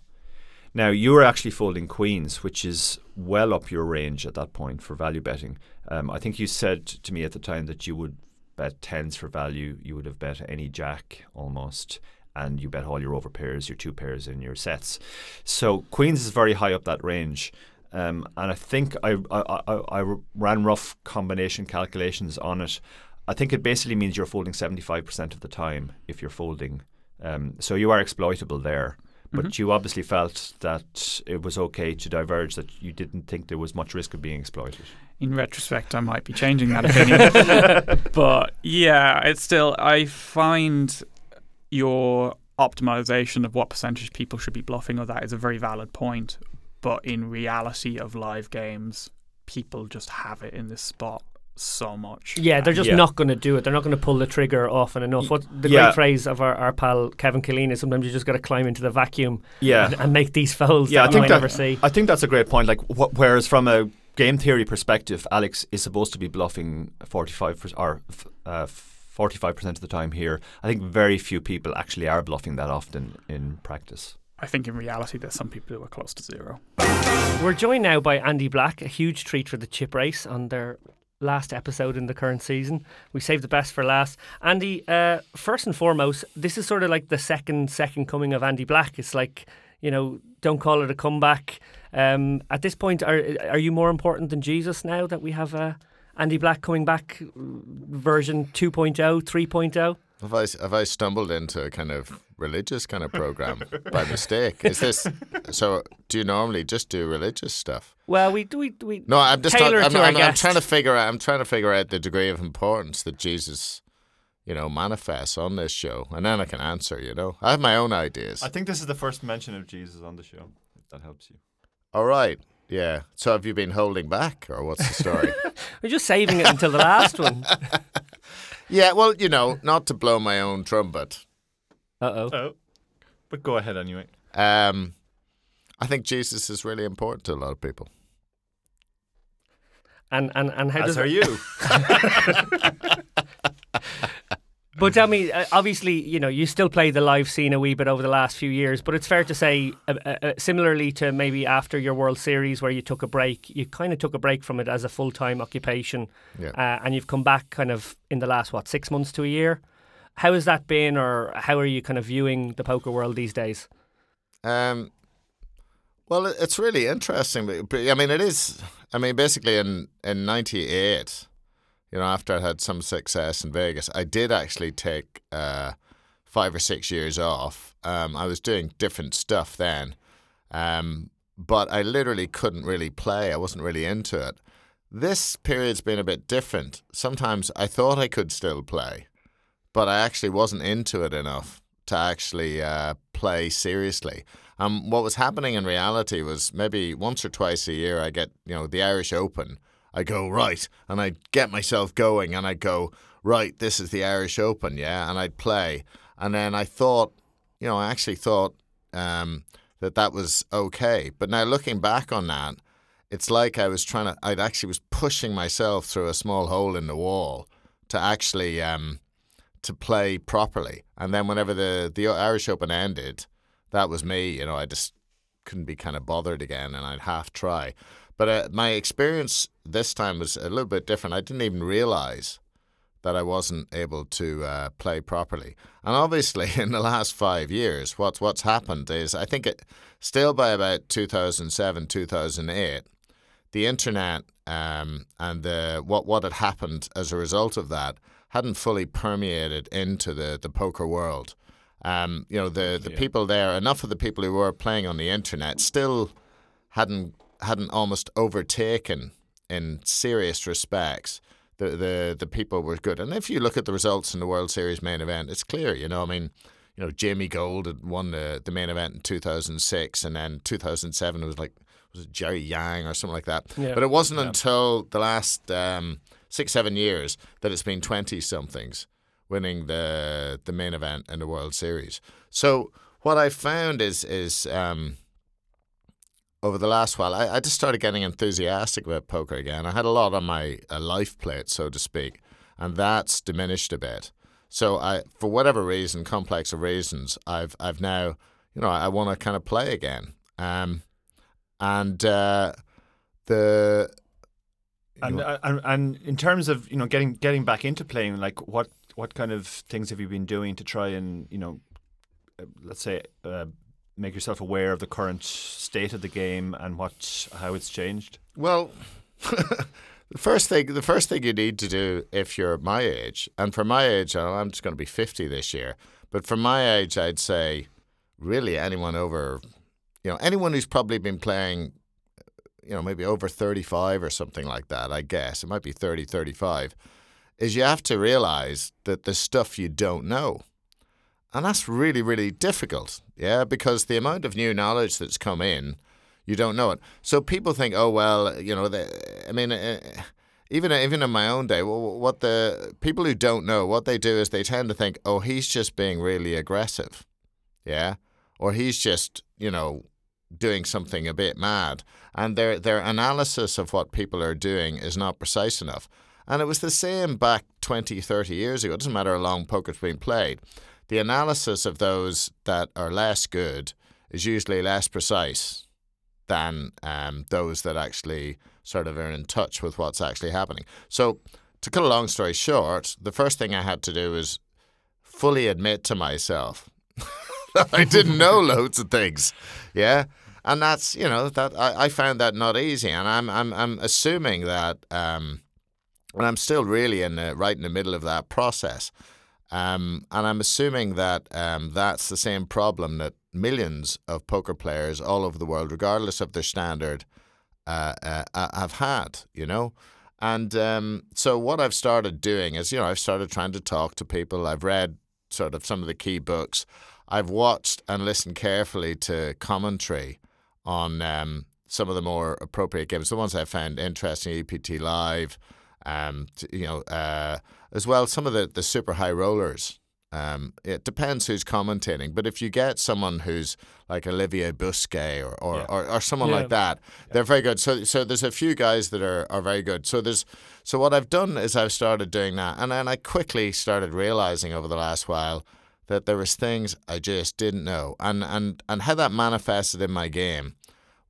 Speaker 4: Now you were actually folding queens, which is well up your range at that point for value betting. Um, I think you said to me at the time that you would bet tens for value. You would have bet any jack almost, and you bet all your over pairs, your two pairs, and your sets. So queens is very high up that range. Um, and I think I, I, I, I ran rough combination calculations on it. I think it basically means you're folding 75% of the time if you're folding. Um, so you are exploitable there. But mm-hmm. you obviously felt that it was okay to diverge, that you didn't think there was much risk of being exploited.
Speaker 5: In retrospect, I might be changing that opinion. but yeah, it's still, I find your optimization of what percentage people should be bluffing or that is a very valid point. But in reality of live games, people just have it in this spot so much.
Speaker 2: Yeah, they're just
Speaker 4: Yeah.
Speaker 2: not going to do it. They're not going to pull the trigger often enough. What the
Speaker 4: yeah.
Speaker 2: great phrase of our, our pal Kevin Killeen is sometimes you just got to climb into the vacuum
Speaker 4: Yeah.
Speaker 2: and, and make these folds
Speaker 4: Yeah, I
Speaker 2: that
Speaker 4: think
Speaker 2: might
Speaker 4: that-
Speaker 2: never see.
Speaker 4: I think that's a great point. Like, wh- whereas from a game theory perspective, Alex is supposed to be bluffing forty-five percent or uh, forty-five percent of the time here. I think very few people actually are bluffing that often in practice.
Speaker 5: I think in reality, there's some people who are close to zero.
Speaker 2: We're joined now by Andy Black, a huge treat for the chip race on their last episode in the current season. We saved the best for last. Andy, uh, first and foremost, this is sort of like the second second coming of Andy Black. It's like you know, don't call it a comeback. Um, at this point, are are you more important than Jesus now that we have uh, Andy Black coming back, version 2.0, 3.0?
Speaker 8: Have I have I stumbled into kind of religious kind of program by mistake? Is this so? Do you normally just do religious stuff?
Speaker 2: Well, we do. We, we
Speaker 8: No, I'm just
Speaker 2: tailor
Speaker 8: talking, I'm,
Speaker 2: to
Speaker 8: I'm, I'm trying to figure out. I'm trying to figure out the degree of importance that Jesus, you know, manifests on this show, and then I can answer. You know, I have my own ideas.
Speaker 4: I think this is the first mention of Jesus on the show. If that helps you.
Speaker 8: All right, yeah. So have you been holding back, or what's the story?
Speaker 2: We're just saving it until the last one.
Speaker 8: yeah, well, you know, not to blow my own trumpet.
Speaker 2: Uh oh.
Speaker 4: Oh, but go ahead anyway.
Speaker 8: Um, I think Jesus is really important to a lot of people.
Speaker 2: And and and how
Speaker 4: As
Speaker 2: does
Speaker 4: are you.
Speaker 2: But tell me, uh, obviously, you know, you still play the live scene a wee bit over the last few years, but it's fair to say, uh, uh, uh, similarly to maybe after your World Series where you took a break, you kind of took a break from it as a full time occupation,
Speaker 8: Yeah.
Speaker 2: uh, and you've come back kind of in the last what six months to a year. How has that been, or how are you kind of viewing the poker world these days?
Speaker 8: Um, well, it's really interesting. I mean, it is. I mean, basically, in in '98, you know, after I had some success in Vegas, I did actually take uh, five or six years off. Um, I was doing different stuff then, um, but I literally couldn't really play. I wasn't really into it. This period's been a bit different. Sometimes I thought I could still play, but I actually wasn't into it enough to actually uh, play seriously. Um, what was happening in reality was maybe once or twice a year I get you know the Irish Open. I go right and I get myself going and I go right. This is the Irish Open, yeah, and I'd play. And then I thought, you know, I actually thought um, that that was okay. But now looking back on that, it's like I was trying to. I actually was pushing myself through a small hole in the wall to actually um, to play properly. And then whenever the the Irish Open ended, that was me. You know, I just couldn't be kind of bothered again, and I'd half try. But uh, my experience this time was a little bit different. I didn't even realize that I wasn't able to uh, play properly. And obviously, in the last five years, what's what's happened is I think it still by about 2007, 2008, the internet um, and the what what had happened as a result of that hadn't fully permeated into the, the poker world. Um, you know, the, the people there, enough of the people who were playing on the internet still hadn't hadn't almost overtaken in serious respects. The, the the people were good, and if you look at the results in the World Series main event, it's clear. You know, I mean, you know, Jamie Gold had won the, the main event in two thousand six, and then two thousand seven was like was it Jerry Yang or something like that.
Speaker 2: Yeah.
Speaker 8: But it wasn't until the last um, six seven years that it's been twenty somethings winning the the main event in the World Series. So what I found is is um, over the last while, I, I just started getting enthusiastic about poker again. I had a lot on my uh, life plate, so to speak, and that's diminished a bit. So I, for whatever reason, complex of reasons, I've I've now, you know, I want to kind of play again. Um, and uh, the
Speaker 4: And, uh, and and in terms of you know getting getting back into playing, like what what kind of things have you been doing to try and you know, uh, let's say, uh, make yourself aware of the current state of the game and what how it's changed?
Speaker 8: Well, the first thing the first thing you need to do if you're my age, and for my age, I'm just going to be 50 this year, but for my age, I'd say really anyone over, you know, anyone who's probably been playing, you know, maybe over 35 or something like that, I guess it might be 30, 35, is you have to realize that there's stuff you don't know. And that's really, really difficult, yeah, because the amount of new knowledge that's come in, you don't know it. So people think, oh well, you know, the, I mean, uh, even even in my own day, what the people who don't know, what they do is they tend to think, oh, he's just being really aggressive, yeah, or he's just, you know, doing something a bit mad, and their their analysis of what people are doing is not precise enough. And it was the same back 20, 30 years ago. It doesn't matter how long poker's been played. The analysis of those that are less good is usually less precise than um, those that actually sort of are in touch with what's actually happening. So, to cut a long story short, the first thing I had to do was fully admit to myself that I didn't know loads of things. Yeah. And that's you know that I, I found that not easy, and I'm I'm I'm assuming that um, and I'm still really in the, right in the middle of that process. Um, and I'm assuming that um, that's the same problem that millions of poker players all over the world, regardless of their standard, uh, uh, have had, you know? And um, so what I've started doing is, you know, I've started trying to talk to people. I've read sort of some of the key books. I've watched and listened carefully to commentary on um, some of the more appropriate games, the ones I found interesting, EPT Live, um, you know, uh, as well some of the, the super high rollers. Um, it depends who's commentating, but if you get someone who's like Olivier Busquet or or, yeah. or, or, someone yeah. like that, they're very good. So so there's a few guys that are, are very good. So there's so what I've done is I've started doing that, and then I quickly started realizing over the last while that there was things I just didn't know, and and and how that manifested in my game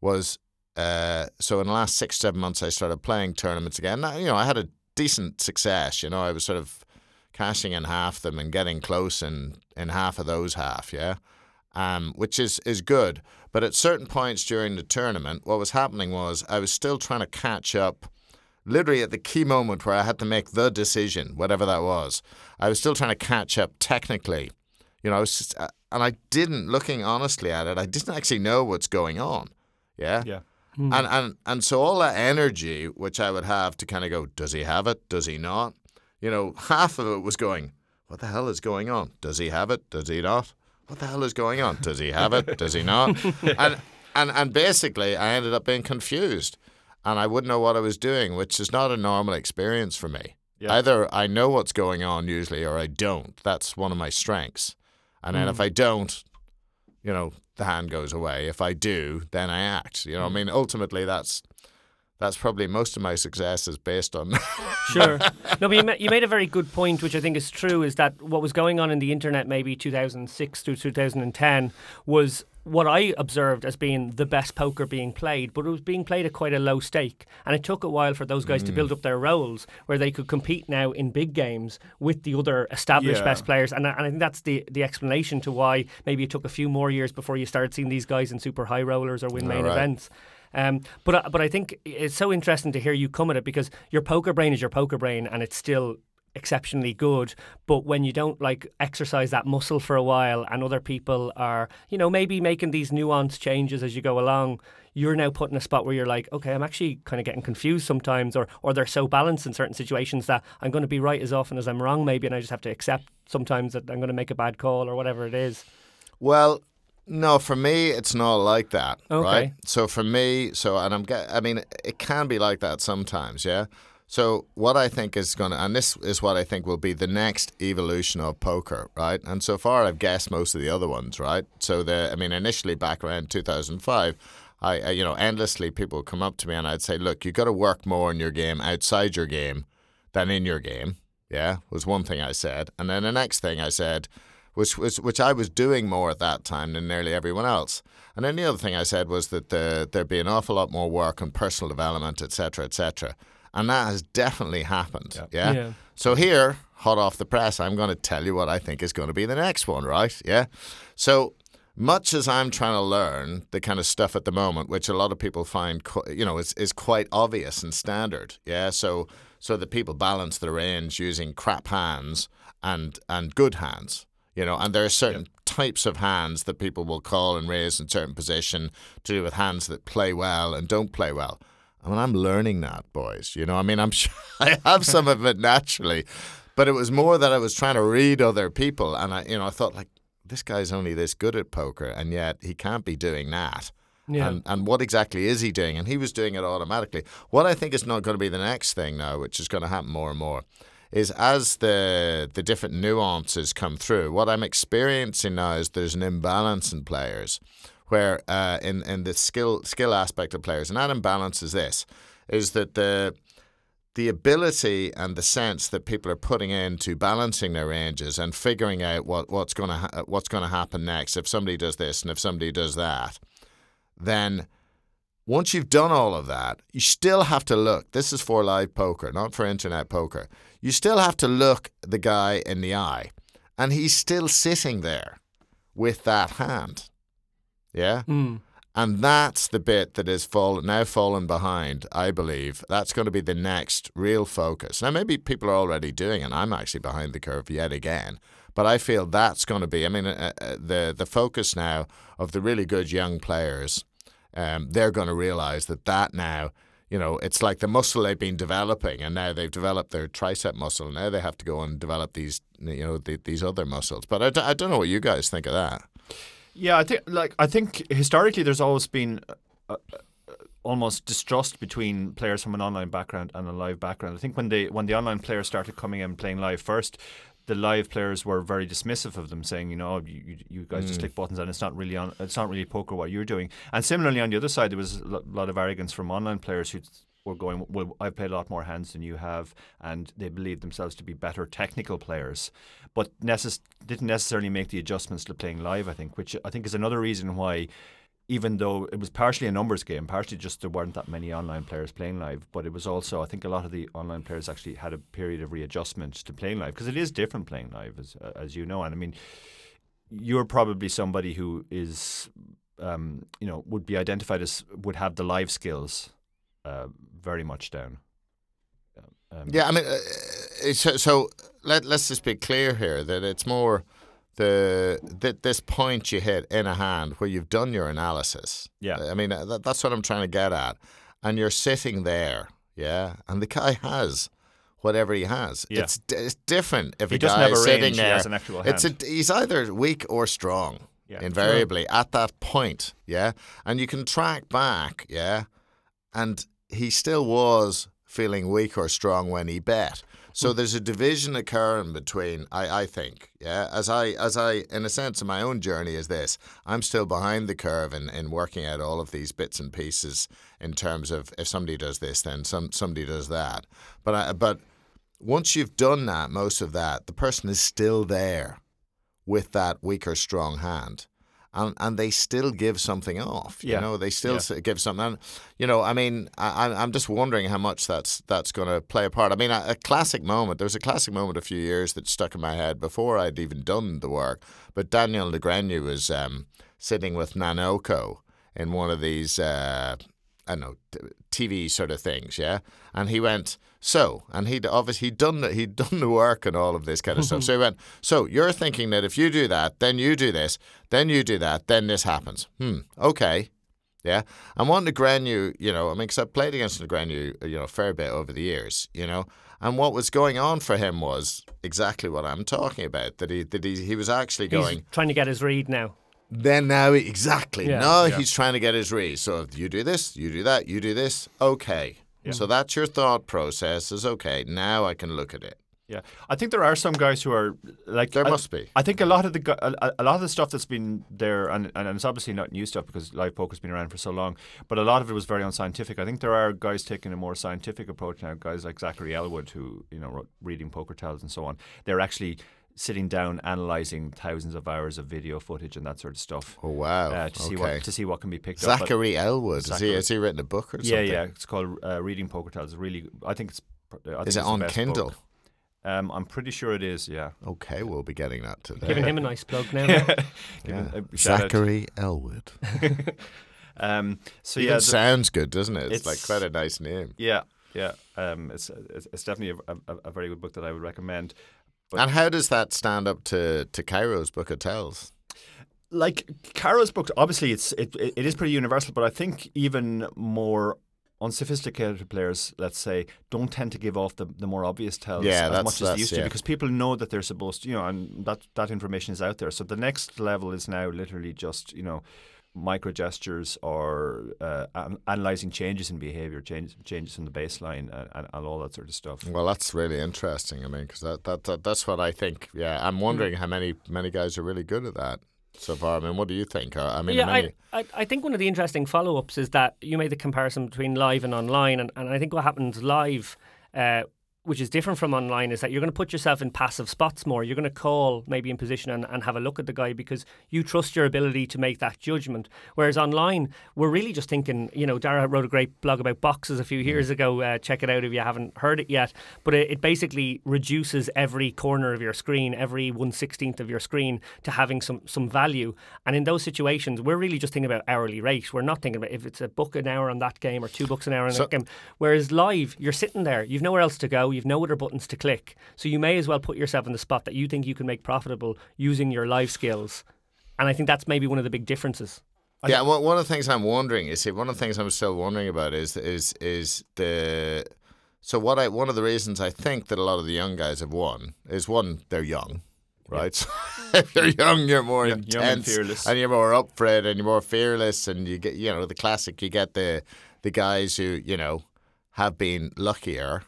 Speaker 8: was uh, so in the last six seven months I started playing tournaments again. You know I had a decent success. You know I was sort of cashing in half them and getting close in in half of those half. Yeah. Um, which is, is good. But at certain points during the tournament, what was happening was I was still trying to catch up literally at the key moment where I had to make the decision, whatever that was. I was still trying to catch up technically you know, I was just, uh, and I didn't, looking honestly at it, I didn't actually know what's going on. Yeah.
Speaker 4: Yeah.
Speaker 8: Mm. And, and and so all that energy which I would have to kind of go, does he have it? Does he not? You know, half of it was going, what the hell is going on? Does he have it? Does he not? What the hell is going on? Does he have it? Does he not? and and and basically, I ended up being confused, and I wouldn't know what I was doing, which is not a normal experience for me. Yeah. Either I know what's going on usually, or I don't. That's one of my strengths. And then mm. if I don't, you know, the hand goes away. If I do, then I act. You know. I mean, ultimately, that's that's probably most of my success is based on.
Speaker 2: sure. No, but you, ma- you made a very good point, which I think is true, is that what was going on in the internet maybe 2006 through 2010 was what I observed as being the best poker being played, but it was being played at quite a low stake. And it took a while for those guys mm. to build up their rolls where they could compete now in big games with the other established yeah. best players. And, and I think that's the, the explanation to why maybe it took a few more years before you started seeing these guys in super high rollers or win main right. events. Um, but but I think it's so interesting to hear you come at it because your poker brain is your poker brain, and it's still exceptionally good. But when you don't like exercise that muscle for a while and other people are you know maybe making these nuanced changes as you go along you're now put in a spot where you're like okay I'm actually kind of getting confused sometimes or or they're so balanced in certain situations that I'm going to be right as often as I'm wrong maybe and I just have to accept sometimes that I'm going to make a bad call or whatever it is.
Speaker 8: Well no, for me, it's not like that,
Speaker 2: okay.
Speaker 8: right? So for me, so and I'm, I mean, it can be like that sometimes, yeah. So what I think is going to, and this is what I think will be the next evolution of poker, right? And so far, I've guessed most of the other ones, right? So the, I mean, initially back around 2005, I, I you know, endlessly people would come up to me and I'd say, look, you got to work more in your game outside your game than in your game. Yeah, was one thing I said, and then the next thing I said, which was which I was doing more at that time than nearly everyone else. And then the other thing I said was that the, there'd be an awful lot more work on personal development, etc., etc and that has definitely happened. Yep. Yeah? yeah. So here, hot off the press, I'm going to tell you what I think is going to be the next one, right? Yeah. So much as I'm trying to learn the kind of stuff at the moment, which a lot of people find, you know, is is quite obvious and standard. Yeah. So so that people balance their range using crap hands and and good hands. You know, and there are certain yep. types of hands that people will call and raise in certain position to do with hands that play well and don't play well. I mean, I'm learning that, boys. You know, I mean, I'm sure I have some of it naturally, but it was more that I was trying to read other people, and I, you know, I thought like, this guy's only this good at poker, and yet he can't be doing that. Yeah. And and what exactly is he doing? And he was doing it automatically. What I think is not going to be the next thing now, which is going to happen more and more, is as the the different nuances come through. What I'm experiencing now is there's an imbalance in players where uh, in in the skill skill aspect of players, and that imbalance is this: is that the the ability and the sense that people are putting into balancing their ranges and figuring out what, what's going to ha- what's going to happen next if somebody does this and if somebody does that, then once you've done all of that, you still have to look. This is for live poker, not for internet poker. You still have to look the guy in the eye, and he's still sitting there with that hand. Yeah?
Speaker 2: Mm.
Speaker 8: And that's the bit that is fall, now fallen behind, I believe. That's going to be the next real focus. Now, maybe people are already doing it. I'm actually behind the curve yet again. But I feel that's going to be, I mean, uh, uh, the, the focus now of the really good young players, um, they're going to realize that that now, you know, it's like the muscle they've been developing, and now they've developed their tricep muscle. Now they have to go and develop these, you know, the, these other muscles. But I d- I don't know what you guys think of that.
Speaker 4: Yeah, I think like I think historically there's always been uh, uh, almost distrust between players from an online background and a live background. I think when the when the online players started coming in playing live first, the live players were very dismissive of them, saying, you know, oh, you, you guys just mm. click buttons and it's not really on, it's not really poker what you're doing. And similarly on the other side, there was a lot of arrogance from online players who were going, well, I've played a lot more hands than you have, and they believed themselves to be better technical players, but necess- didn't necessarily make the adjustments to playing live. I think, which I think is another reason why even though it was partially a numbers game, partially just there weren't that many online players playing live, but it was also I think a lot of the online players actually had a period of readjustment to playing live because it is different playing live as uh, as you know, and I mean you're probably somebody who is um, you know would be identified as would have the live skills uh, very much down. Um,
Speaker 8: Yeah, I mean, uh, so, so let let's just be clear here that it's more the that this point you hit in a hand where you've done your analysis.
Speaker 4: Yeah.
Speaker 8: I mean that, that's what I'm trying to get at, and you're sitting there, yeah, and the guy has whatever he has.
Speaker 4: Yeah.
Speaker 8: It's d- it's different if
Speaker 4: He
Speaker 8: a
Speaker 4: doesn't
Speaker 8: guy
Speaker 4: have a
Speaker 8: is sitting there.
Speaker 4: has an actual
Speaker 8: it's a, he's either weak or strong.
Speaker 4: Yeah.
Speaker 8: Invariably at that point, yeah, and you can track back, yeah, and he still was feeling weak or strong when he bet. So there's a division occurring between I, I think, yeah, as I as I in a sense in my own journey is this. I'm still behind the curve in, in working out all of these bits and pieces in terms of if somebody does this then some somebody does that. But I, but once you've done that, most of that, the person is still there with that weaker strong hand. And, and they still give something off, you
Speaker 4: Yeah.
Speaker 8: know. They still
Speaker 4: Yeah.
Speaker 8: give something. And, you know, I mean, I, I'm just wondering how much that's that's going to play a part. I mean, a, a classic moment. There was a classic moment a few years that stuck in my head before I'd even done the work. But Daniel Negreanu was um, sitting with Nanoko in one of these, uh, I don't know, t- TV sort of things, yeah. And he went, so, and he'd obviously he'd done the, he'd done the work and all of this kind of stuff. So he went, so you're thinking that if you do that, then you do this, then you do that, then this happens. Hmm. Okay. Yeah, and what Negreanu, you know, I mean, because I've played against the Negreanu, you know, a fair bit over the years, you know, and what was going on for him was exactly what I'm talking about. That he that he, he was actually going.
Speaker 2: He's trying to get his read now.
Speaker 8: Then now, exactly.
Speaker 2: Yeah.
Speaker 8: now he's trying to get his read. So if you do this, you do that, you do this. Okay. So that's your thought process. Is okay. Now I can look at it.
Speaker 4: Yeah, I think there are some guys who are like
Speaker 8: There
Speaker 4: I-
Speaker 8: must be.
Speaker 4: I think a lot of the a, a lot of the stuff that's been there, and, and it's obviously not new stuff because live poker's been around for so long. But a lot of it was very unscientific. I think there are guys taking a more scientific approach now. Guys like Zachary Elwood, who you know wrote reading poker tells and so on. They're actually sitting down analyzing thousands of hours of video footage and that sort of stuff.
Speaker 8: Oh wow.
Speaker 4: Uh, to see
Speaker 8: okay.
Speaker 4: what to see what can be picked up. But-
Speaker 8: Zachary Elwood. Has he, has he written a book or
Speaker 4: yeah,
Speaker 8: something?
Speaker 4: yeah. yeah. It's called uh, Reading Poker Tells. Really, I think it's. I think
Speaker 8: Is it
Speaker 4: it's
Speaker 8: on Kindle?
Speaker 4: book. Um, I'm pretty sure it is. Yeah.
Speaker 8: Okay, we'll be getting that today.
Speaker 2: Giving him a nice plug now.
Speaker 4: Giving
Speaker 8: Yeah.
Speaker 4: a shout out.
Speaker 8: Zachary Elwood.
Speaker 4: Um, so
Speaker 8: Even
Speaker 4: yeah, the-
Speaker 8: sounds good, doesn't it? It's, like quite a nice name.
Speaker 4: yeah, yeah. Um, it's, it's it's definitely a, a, a very good book that I would recommend. But-
Speaker 8: And how does that stand up to to Caro's Book of Tells?
Speaker 4: Like Caro's book, obviously it's it, it is pretty universal, but I think even more unsophisticated players, let's say, don't tend to give off the, the more obvious tells
Speaker 8: Yeah,
Speaker 4: as much as they used to because people know that they're supposed to, you know, and that that information is out there. So the next level is now literally just, you know, micro gestures or uh, an- analyzing changes in behavior, changes changes in the baseline, and, and, and all that sort of stuff.
Speaker 8: Well, that's really interesting. I mean, because that, that, that that's what I think. Yeah, I'm wondering how many many guys are really good at that so far. I mean, what do you think? Uh, I mean,
Speaker 2: yeah,
Speaker 8: many,
Speaker 2: I, I, I think one of the interesting follow ups is that you made the comparison between live and online, and, and I think what happens live, uh, which is different from online, is that you're going to put yourself in passive spots more. You're going to call maybe in position and, and have a look at the guy because you trust your ability to make that judgment. Whereas online, we're really just thinking, you know, Dara wrote a great blog about boxes a few years ago. Uh, check it out if you haven't heard it yet. But it, it basically reduces every corner of your screen, every 116th of your screen to having some, some value. And in those situations, we're really just thinking about hourly rate. We're not thinking about if it's a book an hour on that game or two bucks an hour on
Speaker 8: So-
Speaker 2: that game. Whereas live, you're sitting there, you've nowhere else to go, you've no other buttons to click. So you may as well put yourself in the spot that you think you can make profitable using your live skills. And I think that's maybe one of the big differences.
Speaker 8: Yeah, one one of the things I'm wondering is see, one of the things I'm still wondering about is is is the so what I one of the reasons I think that a lot of the young guys have won is one they're young, right? So if you're young, you're more
Speaker 4: Young- young and
Speaker 8: intense
Speaker 4: fearless.
Speaker 8: and you're more up for it, and you're more fearless, and you get you know the classic. You get the the guys who you know have been luckier.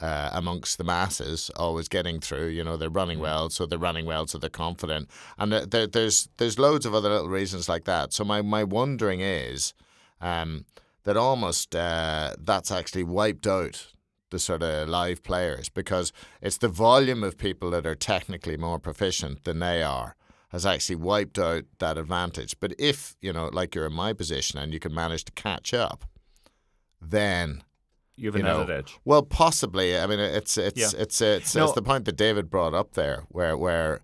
Speaker 8: Uh, amongst the masses, always getting through. You know, they're running well, so they're running well, so they're confident. And there, there, there's there's loads of other little reasons like that. So my my wondering is um, that almost uh, that's actually wiped out the sort of live players because it's the volume of people that are technically more proficient than they are has actually wiped out that advantage. But if you know, like you're in my position and you can manage to catch up, then
Speaker 4: You have
Speaker 8: you
Speaker 4: an
Speaker 8: know,
Speaker 4: added edge.
Speaker 8: well, possibly. I mean, it's it's
Speaker 4: Yeah.
Speaker 8: it's it's,
Speaker 4: No.
Speaker 8: it's the point that David brought up there, where where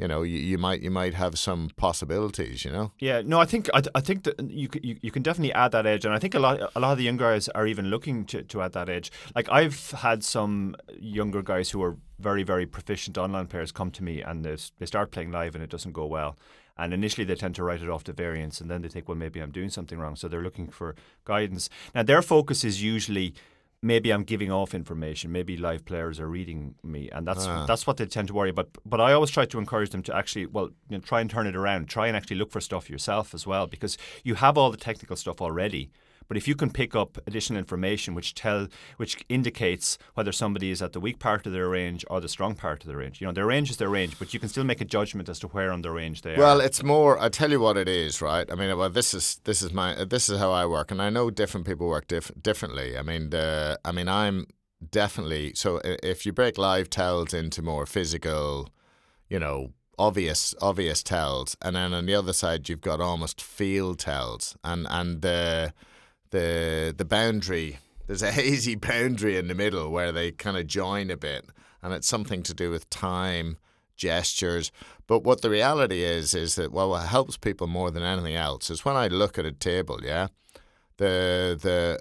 Speaker 8: you know you, you might you might have some possibilities. You know,
Speaker 4: Yeah, no, I think I, I think that you, you you can definitely add that edge, and I think a lot a lot of the young guys are even looking to, to add that edge. Like I've had some younger guys who are very very proficient online players come to me, and they start playing live, and it doesn't go well. And initially they tend to write it off to variance, and then they think, well, maybe I'm doing something wrong. So they're looking for guidance. Now their focus is usually. Maybe I'm giving off information. Maybe live players are reading me, and that's
Speaker 8: Ah.
Speaker 4: that's what they tend to worry about. But I always try to encourage them to actually, well, you know, try and turn it around. Try and actually look for stuff yourself as well, because you have all the technical stuff already. But if you can pick up additional information which tell, which indicates whether somebody is at the weak part of their range or the strong part of their range, you know, their range is their range, but you can still make a judgment as to where on the range they
Speaker 8: Well,
Speaker 4: are.
Speaker 8: Well, it's more. I tell you what it is, right? I mean, well, this is this is my this is how I work, and I know different people work diff- differently. I mean, the I mean, I'm definitely so. If you break live tells into more physical, you know, obvious obvious tells, and then on the other side you've got almost field tells, and and the the the boundary. There's a hazy boundary in the middle where they kind of join a bit, and it's something to do with time, gestures. But what the reality is is that well, what helps people more than anything else is when I look at a table, yeah, the the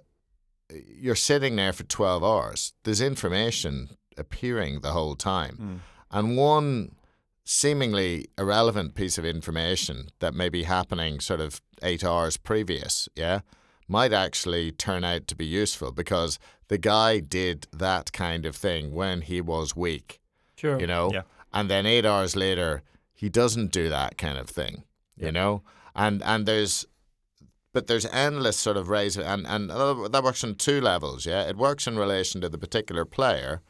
Speaker 8: you're sitting there for twelve hours. There's information appearing the whole time, hmm. and one seemingly irrelevant piece of information that may be happening sort of eight hours previous, yeah, might actually turn out to be useful because the guy did that kind of thing when he was weak,
Speaker 2: Sure.
Speaker 8: you know,
Speaker 4: Yeah.
Speaker 8: and then eight hours later he doesn't do that kind of thing, you know, and and there's. But there's endless sort of raise, and and that works on two levels. Yeah, it works in relation to the particular player,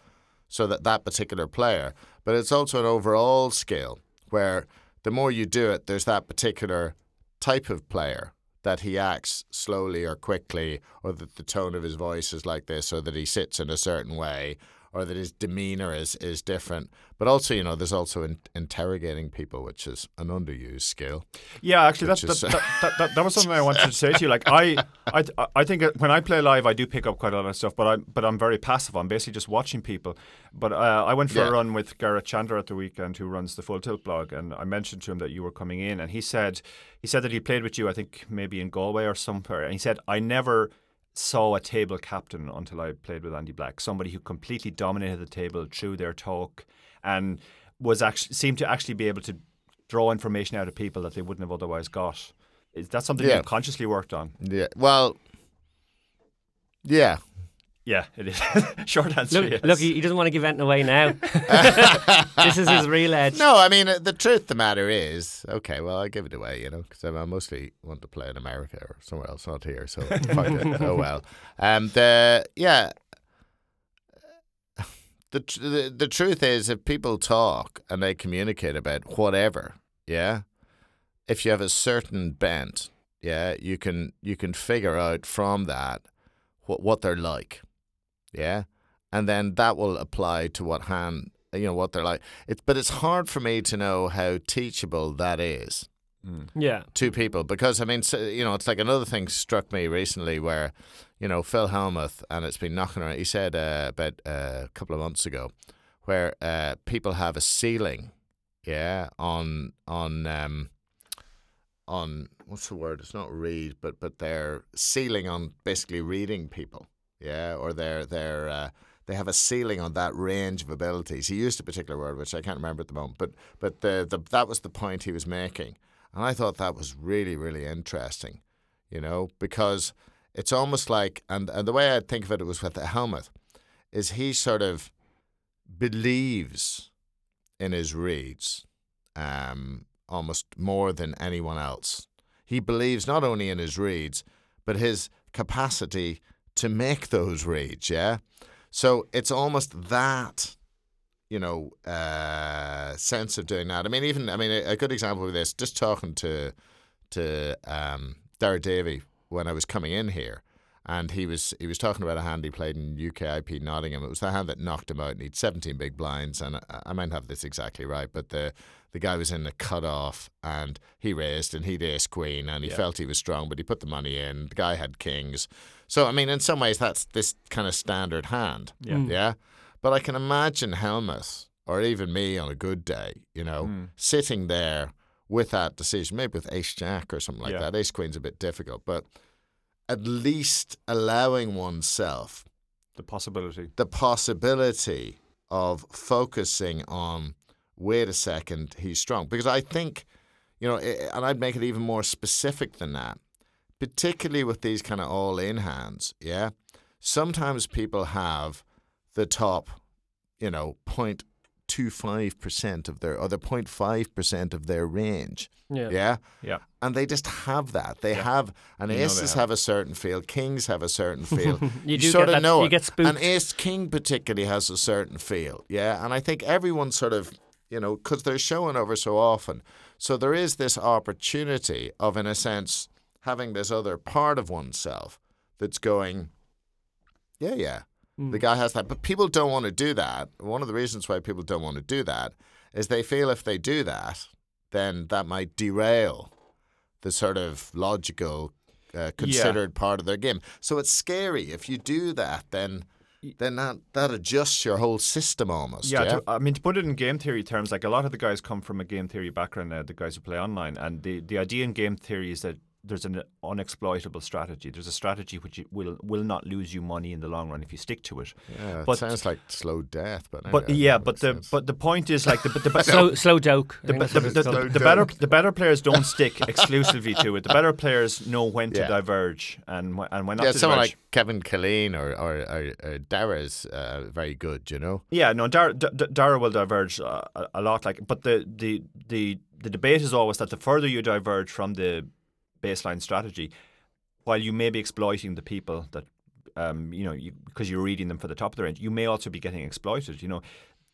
Speaker 8: so that that particular player, but it's also an overall skill where the more you do it, there's that particular type of player that he acts slowly or quickly, or that the tone of his voice is like this, or that he sits in a certain way, or that his demeanor is, is different. But also, you know, there's also in, interrogating people, which is an underused skill.
Speaker 4: Yeah, actually, that's,
Speaker 8: is-
Speaker 4: that, that, that, that, that was something I wanted to say to you. Like, I, I, I think when I play live, I do pick up quite a lot of stuff, but I'm, but I'm very passive. I'm basically just watching people. But uh, I went for
Speaker 8: Yeah.
Speaker 4: a run with Garrett Chandler at the weekend, who runs the Full Tilt blog, and I mentioned to him that you were coming in, and he said, he said that he played with you, I think maybe in Galway or somewhere, and he said, I never saw a table captain until I played with Andy Black, somebody who completely dominated the table through their talk, and was actually seemed to actually be able to draw information out of people that they wouldn't have otherwise got. Is that something
Speaker 8: Yeah.
Speaker 4: you've consciously worked on?
Speaker 8: Yeah. Well, yeah.
Speaker 4: Yeah, it is. Short answer.
Speaker 2: Look,
Speaker 4: yes.
Speaker 2: look, he, he doesn't want to give anything away now. this is his real edge.
Speaker 8: No, I mean, uh, the truth of the matter is, okay, well, I give it away, you know, because I mostly want to play in America or somewhere else, not here. So fuck it. Oh well. Um, the yeah. The, the the truth is, if people talk and they communicate about whatever, yeah, if you have a certain bent, yeah, you can you can figure out from that what what they're like, yeah, and then that will apply to what hand you know what they're like. It's but it's hard for me to know how teachable that is
Speaker 2: Yeah.
Speaker 8: to people because I mean, so, you know, it's like another thing struck me recently where, you know, Phil Hellmuth and it's been knocking around. He said uh, about uh, a couple of months ago, where uh, people have a ceiling, yeah, on on um, on what's the word? It's not read, but but they're ceiling on basically reading people, yeah, or they're they're. Uh, they have a ceiling on that range of abilities. He used a particular word, which I can't remember at the moment, but but the, the that was the point he was making. And I thought that was really, really interesting, you know, because it's almost like, and, and the way I think of it was with the Hellmuth, is he sort of believes in his reads um, almost more than anyone else. He believes not only in his reads, but his capacity to make those reads, yeah? So it's almost that you know, uh, sense of doing that. I mean, even I mean, a, good example of this. Just talking to to um, Derek Davy when I was coming in here, and he was he was talking about a hand he played in UKIPT Nottingham. It was the hand that knocked him out, and he'd 17 big blinds. And I, I might have this exactly right, but the the guy was in the cut off, and he raised, and he'd ace queen, and he felt he was strong, but he put the money in. The guy had kings, so I mean, in some ways, that's this kind of standard hand. Yeah, mm. yeah. But I can imagine Hellmuth or even me on a good day, you know, mm. sitting there with that decision, maybe with Ace Jack or something like
Speaker 4: Yeah.
Speaker 8: that. Ace Queen's a bit difficult, but at least allowing oneself
Speaker 4: The possibility.
Speaker 8: the possibility of focusing on, wait a second, he's strong. Because I think, you know, eh, and I'd make it even more specific than that, particularly with these kind of all in hands, yeah? Sometimes people have the top, you know, 0.25% of their, or the 0.5% of their range.
Speaker 2: Yeah.
Speaker 8: Yeah.
Speaker 4: Yeah.
Speaker 8: And they just have that. They have, and
Speaker 4: You
Speaker 8: aces
Speaker 4: have.
Speaker 8: have. a certain feel, kings have a certain feel.
Speaker 2: You do
Speaker 8: sort of
Speaker 2: that-
Speaker 8: know
Speaker 2: you
Speaker 8: it.
Speaker 2: get spooked.
Speaker 8: And ace king particularly has a certain feel. Yeah. And I think everyone sort of, you know, because they're showing over so often. So there is this opportunity of, in a sense, having this other part of oneself that's going, yeah, yeah.
Speaker 2: Mm.
Speaker 8: The guy has that. But people don't want to do that. One of the reasons why people don't want to do that is they feel if they do that, then that might derail the sort of logical, uh, considered part of their game. So it's scary. If you do that, then then that, that adjusts your whole system almost.
Speaker 4: Yeah,
Speaker 8: Yeah.
Speaker 4: To, I mean, to put it in game theory terms, like a lot of the guys come from a game theory background, uh, the guys who play online, and the, the idea in game theory is that there's an unexploitable strategy. There's a strategy which will will not lose you money in the long run if you stick to it.
Speaker 8: yeah, it sounds like slow death, but
Speaker 4: But
Speaker 8: anyway,
Speaker 4: yeah, but the
Speaker 8: sense.
Speaker 4: but the point is like the the, the,
Speaker 2: Slow, slow joke.
Speaker 4: The, the, the, the, the better the better players don't stick exclusively to it. The better players know when to
Speaker 8: Yeah.
Speaker 4: diverge and wh- and when not
Speaker 8: yeah,
Speaker 4: to
Speaker 8: someone
Speaker 4: diverge.
Speaker 8: like Kevin Killeen or or, or, or Dara's uh, very good, you know.
Speaker 4: Yeah, no, Dara, D- D- Dara will diverge uh, a, a lot. Like, but the, the the the debate is always that the further you diverge from the baseline strategy, while you may be exploiting the people that, um, you know, because you're reading them for the top of the range, you may also be getting exploited. You know,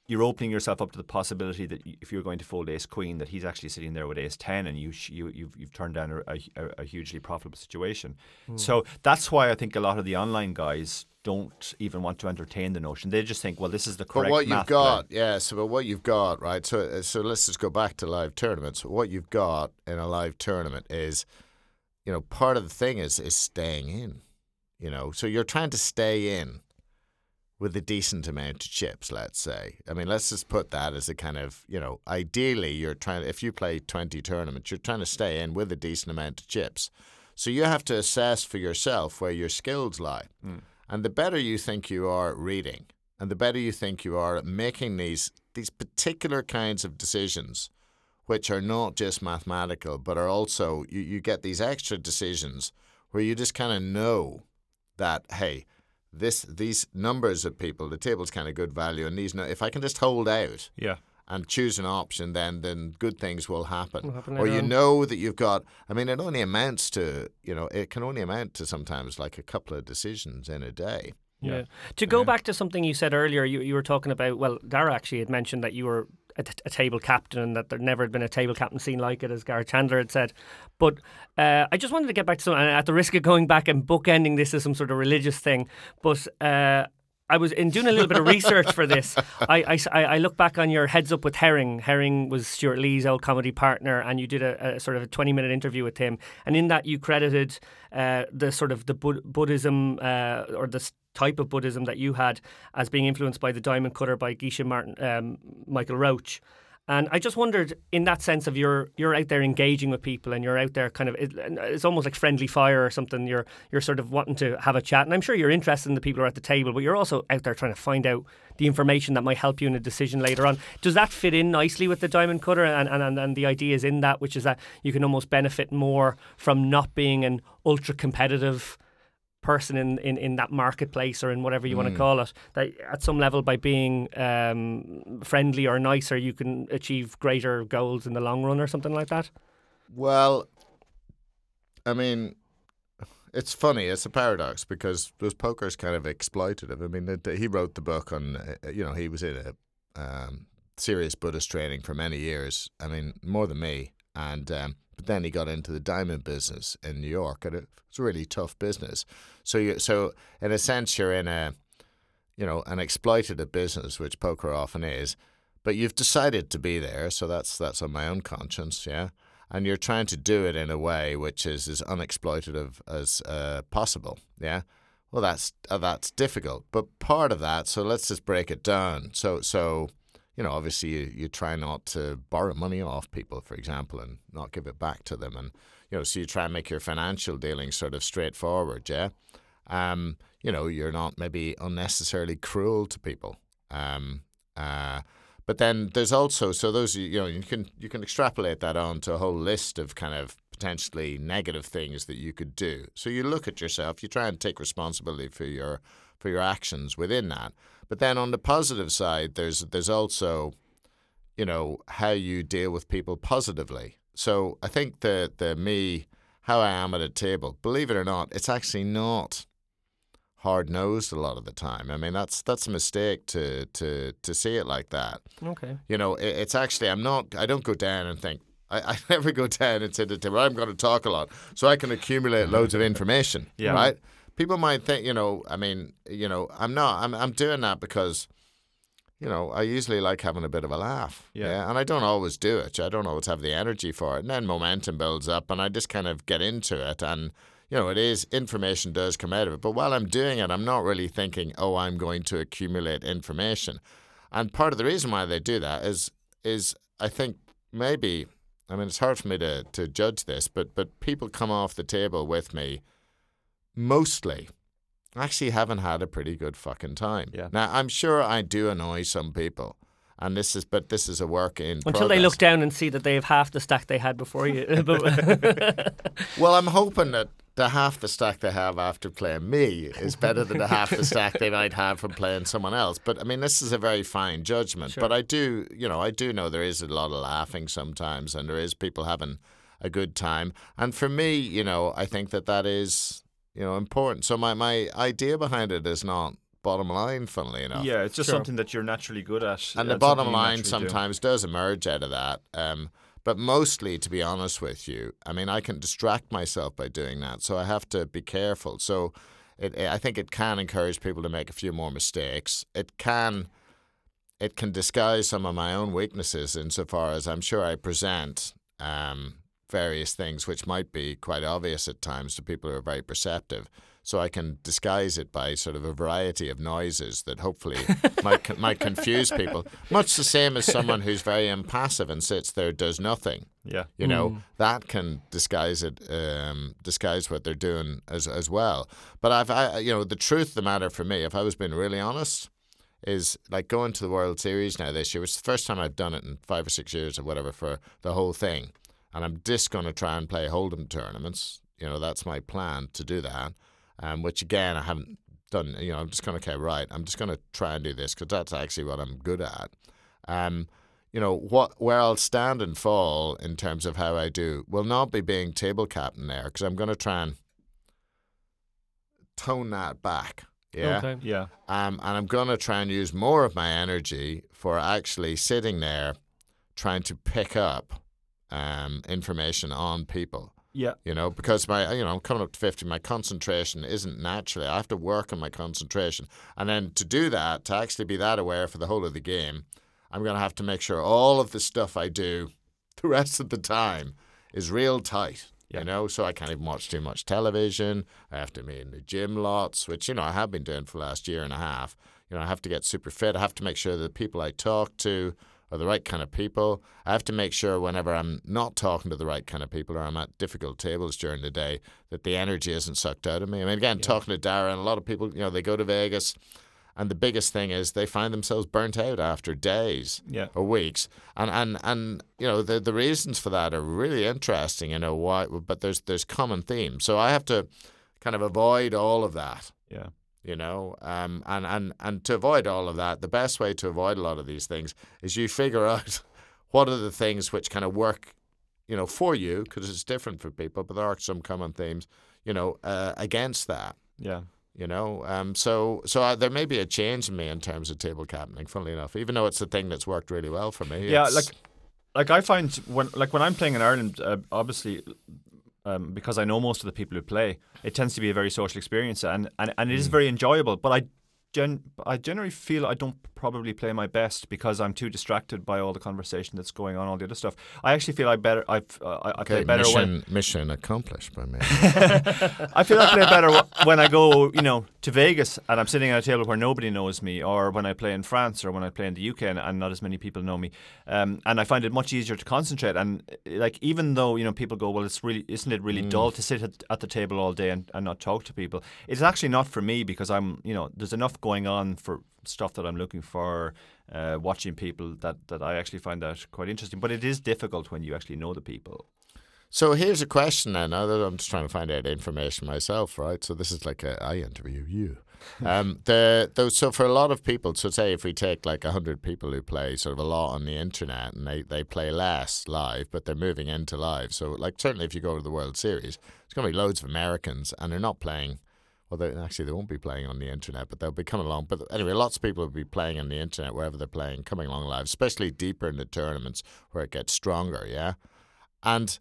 Speaker 4: you're opening yourself up to the possibility that if you're going to fold Ace Queen, that he's actually sitting there with Ace Ten, and you sh- you you've, you've turned down a, a, a hugely profitable situation. So that's why I think a lot of the online guys don't even want to entertain the notion. They just think, well, this is the correct.
Speaker 8: But what you've got, yeah. So, but what you've got, right? So, uh, so let's just go back to live tournaments. What you've got in a live tournament is, you know, part of the thing is is staying in. You know, so you're trying to stay in with a decent amount of chips. Let's say. I mean, let's just put that as a kind of, you know, ideally you're trying. If you play twenty tournaments, you're trying to stay in with a decent amount of chips. So you have to assess for yourself where your skills lie. Mm. And the better you think you are at reading, and the better you think you are at making these these particular kinds of decisions, which are not just mathematical, but are also you, you get these extra decisions where you just kind of know that hey, this these numbers of people, the table's kind of good value, and these, if I can just hold out
Speaker 4: Yeah.
Speaker 8: and choose an option, then then good things will happen.
Speaker 2: Will happen
Speaker 8: or you know that you've got. I mean, it only amounts to you know it can only amount to sometimes like a couple of decisions in a day.
Speaker 2: Yeah. To go back to something you said earlier, you, you were talking about, well, Dara actually had mentioned that you were a, t- a table captain and that there never had been a table captain seen like it, as Gareth Chandler had said. But uh, I just wanted to get back to something, and at the risk of going back and bookending this as some sort of religious thing, but uh, I was in doing a little bit of research for this. I, I, I look back on your Heads Up with Herring. Herring was Stewart Lee's old comedy partner, and you did a, a sort of a 20 minute interview with him. And in that, you credited uh, the sort of the Bud- Buddhism uh, or the type of Buddhism that you had as being influenced by the Diamond Cutter by Geshe Martin, um, Michael Roach. And I just wondered, in that sense of you're you're out there engaging with people, and you're out there kind of it's almost like friendly fire or something. You're you're sort of wanting to have a chat, and I'm sure you're interested in the people who are at the table, but you're also out there trying to find out the information that might help you in a decision later on. Does that fit in nicely with the diamond cutter and, and, and the ideas in that, which is that you can almost benefit more from not being an ultra competitive person in, in, in that marketplace or in whatever you mm. want to call it. That at some level, by being um, friendly or nicer, you can achieve greater goals in the long run or something like that.
Speaker 8: Well, I mean, it's funny. It's a paradox because those poker's kind of exploitative. I mean, it, he wrote the book on, uh, you know, he was in a um, serious Buddhist training for many years. I mean, more than me. And um, but then he got into the diamond business in New York, and it's a really tough business. So you, so in a sense, you're in a, you know, an exploitative business, which poker often is. But you've decided to be there, so that's that's on my own conscience, yeah. And you're trying to do it in a way which is as unexploitative as uh, possible, yeah. Well, that's uh, that's difficult, but part of that. So let's just break it down. So so you know, obviously you, you try not to borrow money off people, for example, and not give it back to them. And, you know, so you try and make your financial dealings sort of straightforward, yeah? Um, you know, you're not maybe unnecessarily cruel to people. Um, uh, but then there's also so those you know you can you can extrapolate that on to a whole list of kind of potentially negative things that you could do. So you look at yourself, you try and take responsibility for your for your actions within that. But then on the positive side, there's there's also, you know, how you deal with people positively. So I think the the me how I am at a table, believe it or not, it's actually not hard nosed a lot of the time. I mean, that's that's a mistake to to to see it like that.
Speaker 2: Okay.
Speaker 8: You know, it, it's actually I'm not. I don't go down and think. I, I never go down and say to the table, I'm going to talk a lot so I can accumulate loads of information. Yeah. Right people might think, you know, I mean, you know, I'm not. I'm I'm doing that because, you know, I usually like having a bit of a laugh. Yeah. yeah. And I don't always do it. I don't always have the energy for it. And then momentum builds up, and I just kind of get into it. And you know, it is information does come out of it. But while I'm doing it, I'm not really thinking, oh, I'm going to accumulate information. And part of the reason why they do that is is I think maybe I mean it's hard for me to to judge this, but but people come off the table with me mostly actually haven't had a pretty good fucking time.
Speaker 4: Yeah.
Speaker 8: Now I'm sure I do annoy some people. And this is, but this is a work in
Speaker 2: until
Speaker 8: progress.
Speaker 2: they look down and see that they have half the stack they had before you.
Speaker 8: well, I'm hoping that the half the stack they have after playing me is better than the half the stack they might have from playing someone else. But I mean, this is a very fine judgment. Sure. But I do, you know, I do know there is a lot of laughing sometimes, and there is people having a good time. And for me, you know, I think that that is you know, important. So my, my idea behind it is not bottom line, funnily enough.
Speaker 4: Yeah, it's just sure. something that you're naturally good at.
Speaker 8: And the bottom line sometimes do. does emerge out of that. Um, but mostly, to be honest with you, I mean, I can distract myself by doing that. So I have to be careful. So it, I think it can encourage people to make a few more mistakes. It can. It can disguise some of my own weaknesses insofar as I'm sure I present um, various things which might be quite obvious at times to people who are very perceptive. So I can disguise it by sort of a variety of noises that hopefully might might confuse people. Much the same as someone who's very impassive and sits there does nothing.
Speaker 4: Yeah,
Speaker 8: you know mm. that can disguise it, um, disguise what they're doing as as well. But I've, I, you know, the truth of the matter for me, if I was being really honest, is like going to the World Series now this year, which is the first time I've done it in five or six years or whatever for the whole thing and I'm just going to try and play hold'em tournaments. You know, that's my plan to do that. Um, which again, I haven't done. You know, I'm just going to okay, right. I'm just going to try and do this because that's actually what I'm good at. Um, you know what where I'll stand and fall in terms of how I do will not be being table captain there because I'm going to try and tone that back. Yeah.
Speaker 2: Okay.
Speaker 4: Yeah.
Speaker 8: Um, and I'm going to try and use more of my energy for actually sitting there, trying to pick up um, information on people.
Speaker 4: Yeah.
Speaker 8: You know, because my you know I'm coming up to fifty, my concentration isn't naturally. I have to work on my concentration, and then to do that, to actually be that aware for the whole of the game, I'm going to have to make sure all of the stuff I do, the rest of the time, is real tight.
Speaker 4: Yeah.
Speaker 8: You know, so I can't even watch too much television. I have to be in the gym lots, which you know I have been doing for the last year and a half. You know, I have to get super fit. I have to make sure that the people I talk to are the right kind of people. I have to make sure whenever I'm not talking to the right kind of people or I'm at difficult tables during the day that the energy isn't sucked out of me. I mean, again, talking to Dara and a lot of people, you know, they go to Vegas. And the biggest thing is they find themselves burnt out after days
Speaker 4: Yeah.
Speaker 8: or weeks, and and and you know the the reasons for that are really interesting. You know why, but there's there's common themes. So I have to kind of avoid all of that
Speaker 4: Yeah.
Speaker 8: You know um, and, and and to avoid all of that the best way to avoid a lot of these things is you figure out what are the things which kind of work you know for you because it's different for people but there are some common themes you know uh, against that
Speaker 4: Yeah.
Speaker 8: you know um, so so I, there may be a change in me in terms of table captaining funnily enough even though it's a thing that's worked really well for me
Speaker 4: Yeah, like like I find when like when I'm playing in Ireland, uh, obviously. Um, because I know most of the people who play, it tends to be a very social experience, and, and, and it is very enjoyable. But I, gen- I generally feel I don't probably play my best because I'm too distracted by all the conversation that's going on, all the other stuff. I actually feel I better I uh, I, I play
Speaker 8: okay,
Speaker 4: better when
Speaker 8: mission, mission accomplished by me
Speaker 4: I feel I play better when I go, you know, to Vegas and I'm sitting at a table where nobody knows me, or when I play in France, or when I play in the UK and, and not as many people know me. Um, and I find it much easier to concentrate. And uh, like, even though you know people go, well, it's really, isn't it really dull to sit at, at the table all day and, and not talk to people? It's actually not for me because I'm, you know, there's enough going on for stuff that I'm looking for. Uh, watching people that, that I actually find that quite interesting, but it is difficult when you actually know the people.
Speaker 8: So here's a question then. I'm just trying to find out information myself, right? So this is like a, I interview you. Um, the those so for a lot of people, so say if we take like hundred people who play sort of a lot on the internet and they, they play less live, but they're moving into live. So like certainly if you go to the World Series, there's going to be loads of Americans and they're not playing. They, actually, they won't be playing on the internet, but they'll be coming along. But anyway, lots of people will be playing on the internet wherever they're playing, coming along live, especially deeper in the tournaments where it gets stronger. Yeah, and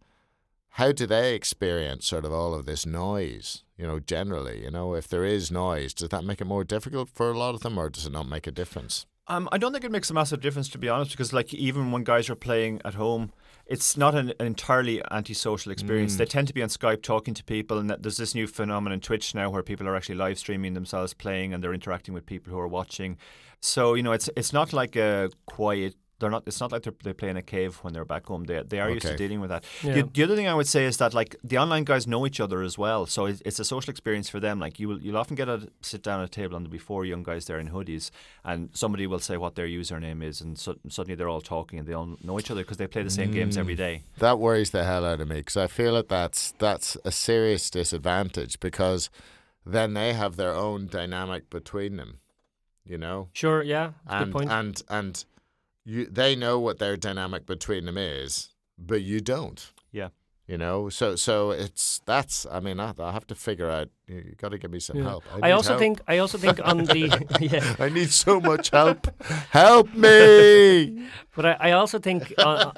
Speaker 8: how do they experience sort of all of this noise? You know, generally, you know, if there is noise, does that make it more difficult for a lot of them, or does it not make a difference?
Speaker 4: Um, I don't think it makes a massive difference, to be honest, because like even when guys are playing at home, it's not an, an entirely antisocial experience. Mm. They tend to be on Skype talking to people, and there's this new phenomenon Twitch now where people are actually live streaming themselves playing, and they're interacting with people who are watching. So you know, it's it's not like a quiet. They're not. It's not like they're, they play in a cave when they're back home. They they are used to dealing with that.
Speaker 2: Yeah.
Speaker 4: The, the other thing I would say is that like the online guys know each other as well, so it's, it's a social experience for them. Like you will you'll often get a sit down at a table and there'll be four young guys there in hoodies, and somebody will say what their username is, and so, suddenly they're all talking and they all know each other because they play the same games every mm. day.
Speaker 8: That worries the hell out of me because I feel that that's that's a serious disadvantage because then they have their own dynamic between them, you know,
Speaker 2: Sure, yeah,
Speaker 8: and
Speaker 2: good point.
Speaker 8: and and you they know what their dynamic between them is, but you don't.
Speaker 4: Yeah.
Speaker 8: You know, so so it's that's. I mean, I, I have to figure out. You, got to give me some
Speaker 2: Yeah.
Speaker 8: help.
Speaker 2: I
Speaker 8: need
Speaker 2: also
Speaker 8: help.
Speaker 2: think I also think on the yeah,
Speaker 8: I need so much help. help me.
Speaker 2: but I, I also think uh,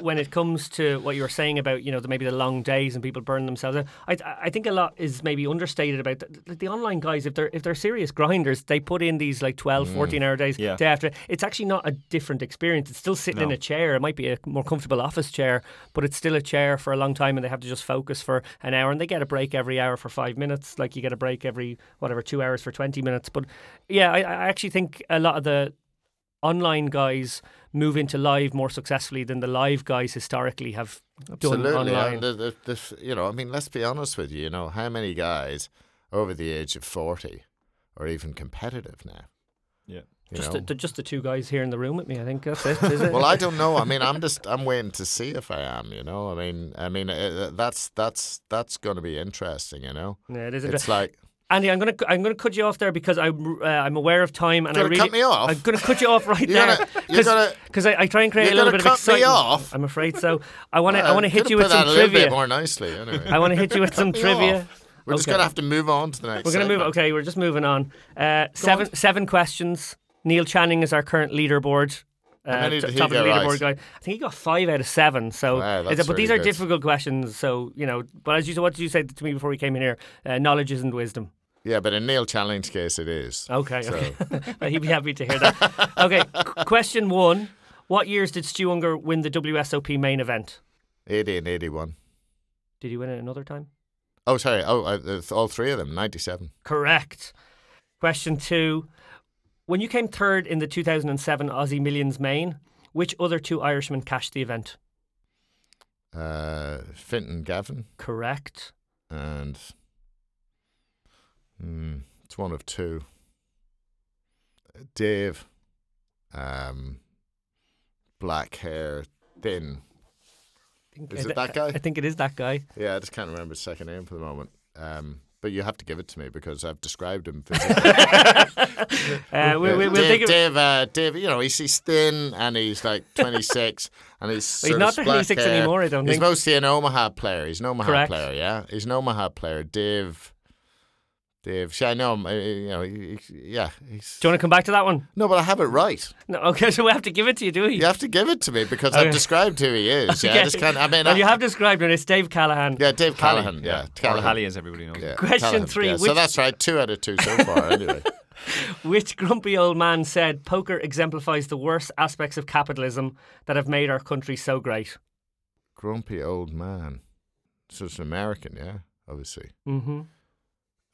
Speaker 2: when it comes to what you were saying about you know the, maybe the long days and people burn themselves out, I I think a lot is maybe understated about the, like the online guys if they're if they're serious grinders they put in these like 12 14 hour days
Speaker 4: Yeah.
Speaker 2: day after it's actually not a different experience it's still sitting in a chair it might be a more comfortable office chair but it's still a chair for a long time and they have to just focus for an hour and they get a break every hour for five minutes like you get a break every whatever two hours for 20 minutes but yeah I, I actually think a lot of the online guys move into live more successfully than the live guys historically have done online.
Speaker 8: And the, the, the, you know, I mean, let's be honest with you. You know, how many guys over the age of 40 are even competitive now?
Speaker 2: Just the, the, just the two guys here in the room with me. I think that's it. Is it?
Speaker 8: well, I don't know. I mean, I'm just I'm waiting to see if I am. You know, I mean, I mean, uh, that's that's that's going to be interesting. You know,
Speaker 2: yeah, it is.
Speaker 8: it's like
Speaker 2: Andy, I'm gonna I'm gonna cut you off there because I'm uh, I'm aware of time and I really
Speaker 8: cut me off.
Speaker 2: I'm gonna cut you off right
Speaker 8: You're
Speaker 2: there
Speaker 8: gonna-
Speaker 2: because I, I try and create a little bit
Speaker 8: gonna
Speaker 2: of
Speaker 8: cut me off?
Speaker 2: I'm afraid so. I want to I
Speaker 8: uh,
Speaker 2: want to hit you with some
Speaker 8: a little bit
Speaker 2: trivia.
Speaker 8: more nicely. Anyway,
Speaker 2: I want to hit you with some trivia.
Speaker 8: off. We're just gonna have to move on to the next.
Speaker 2: We're going to move.
Speaker 8: segment.
Speaker 2: Okay, we're just moving on. Uh, seven seven questions. Neil Channing is our current leaderboard t- top of the leaderboard
Speaker 8: right?
Speaker 2: guy. I think he got five out of seven. So,
Speaker 8: Wow,
Speaker 2: but these are
Speaker 8: good.
Speaker 2: difficult questions. So you know, but as you said, what did you say to me before we came in here? Uh, knowledge isn't wisdom.
Speaker 8: Yeah, but in Neil Channing's case, it is.
Speaker 2: Okay,
Speaker 8: So-
Speaker 2: okay. He'd be happy to hear that. Okay, question one: What years did Stu Ungar win the WSOP main event?
Speaker 8: 80 and 81.
Speaker 2: Did he win it another time?
Speaker 8: Oh, sorry. Oh, uh, all three of them. 97.
Speaker 2: Correct. Question two: When you came third in the 2007 Aussie Millions main, which other two Irishmen cashed the event?
Speaker 8: Uh, Fintan Gavin
Speaker 2: Correct.
Speaker 8: and mm, it's one of two. Dave, um, black hair, thin. Is it that guy?
Speaker 2: I think it is that guy.
Speaker 8: Yeah, I just can't remember his second name for the moment. Um, but you have to give it to me because I've described him physically.
Speaker 2: Uh, we, we, we'll
Speaker 8: Dave,
Speaker 2: think of,
Speaker 8: Dave, uh, Dave, you know, he's, he's thin and he's like 26 and he's
Speaker 2: He's not 26
Speaker 8: hair.
Speaker 2: anymore, I don't
Speaker 8: He's
Speaker 2: think.
Speaker 8: mostly an Omaha player. He's an Omaha
Speaker 2: Correct.
Speaker 8: player, yeah. He's an Omaha player. Dave, Dave, see, I know him. uh, You know, he, he- yeah. He's,
Speaker 2: Do you want to come back to that one?
Speaker 8: no, but I have it right.
Speaker 2: No. Okay, so we have to give it to you, do we?
Speaker 8: You have to give it to me because
Speaker 2: Okay.
Speaker 8: I've described who he is. Yeah, I just can't. I mean,
Speaker 2: well,
Speaker 8: I,
Speaker 2: you have described it. It's Dave Callahan.
Speaker 8: yeah, Dave
Speaker 4: Hallie,
Speaker 8: Callahan. Yeah, Callahan.
Speaker 4: Hallie, as everybody knows.
Speaker 8: Yeah,
Speaker 2: Question
Speaker 8: Callahan,
Speaker 2: three,
Speaker 8: yeah.
Speaker 2: which-
Speaker 8: So that's right. Two out of two so far. Anyway.
Speaker 2: Which grumpy old man said poker exemplifies the worst aspects of capitalism that have made our country so great?
Speaker 8: grumpy old man. So it's an American, yeah, obviously.
Speaker 2: Mm-hmm.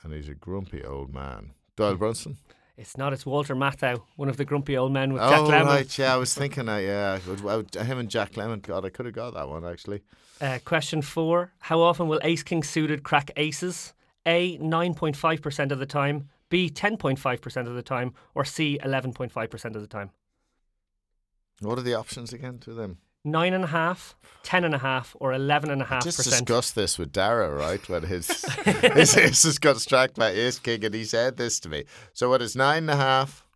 Speaker 8: And he's a grumpy old man. Doyle Brunson?
Speaker 2: It's not. It's Walter Matthau, one of the grumpy old men with Jack
Speaker 8: oh,
Speaker 2: Lemmon.
Speaker 8: right, yeah, I was thinking that, yeah. I would- I him and Jack Lemmon, God, I could have got that one, actually.
Speaker 2: Uh, question four: How often will Ace King suited crack aces? A. Nine point five percent of the time. B. Ten point five percent of the time. Or C. Eleven point five percent of the time.
Speaker 8: What are the options again to them?
Speaker 2: Nine and a half, ten and a half, or eleven and a half
Speaker 8: Just
Speaker 2: percent.
Speaker 8: discussed this with Dara, right? When his his aces got struck by Ace King, and he said this to me. So what is nine and a half,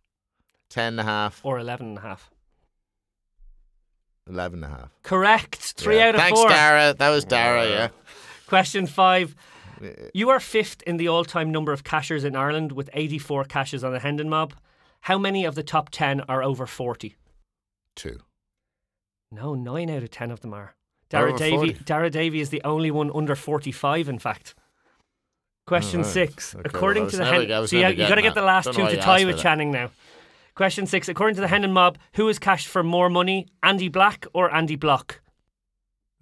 Speaker 8: ten and a half,
Speaker 2: Or eleven and a half.
Speaker 8: eleven and a half?
Speaker 2: Correct. Three
Speaker 8: Yeah.
Speaker 2: out of
Speaker 8: Thanks,
Speaker 2: four.
Speaker 8: Dara. That was Dara, uh, yeah.
Speaker 2: Question five. You are fifth in the all time number of cashers in Ireland with 84 cashes on the Hendon mob. How many of the top 10 are over 40?
Speaker 8: Two.
Speaker 2: No, nine out of 10 of them are. Dara Davy, Dara Davy is the only one under 45, in fact. Question
Speaker 8: Oh, right.
Speaker 2: six.
Speaker 8: Okay,
Speaker 2: According
Speaker 8: well,
Speaker 2: to the Hen- so you, you got to get the last two to tie with. Channing now. Question six. According to the Hendon mob, who is cashed for more money, Andy Black or Andy Bloch?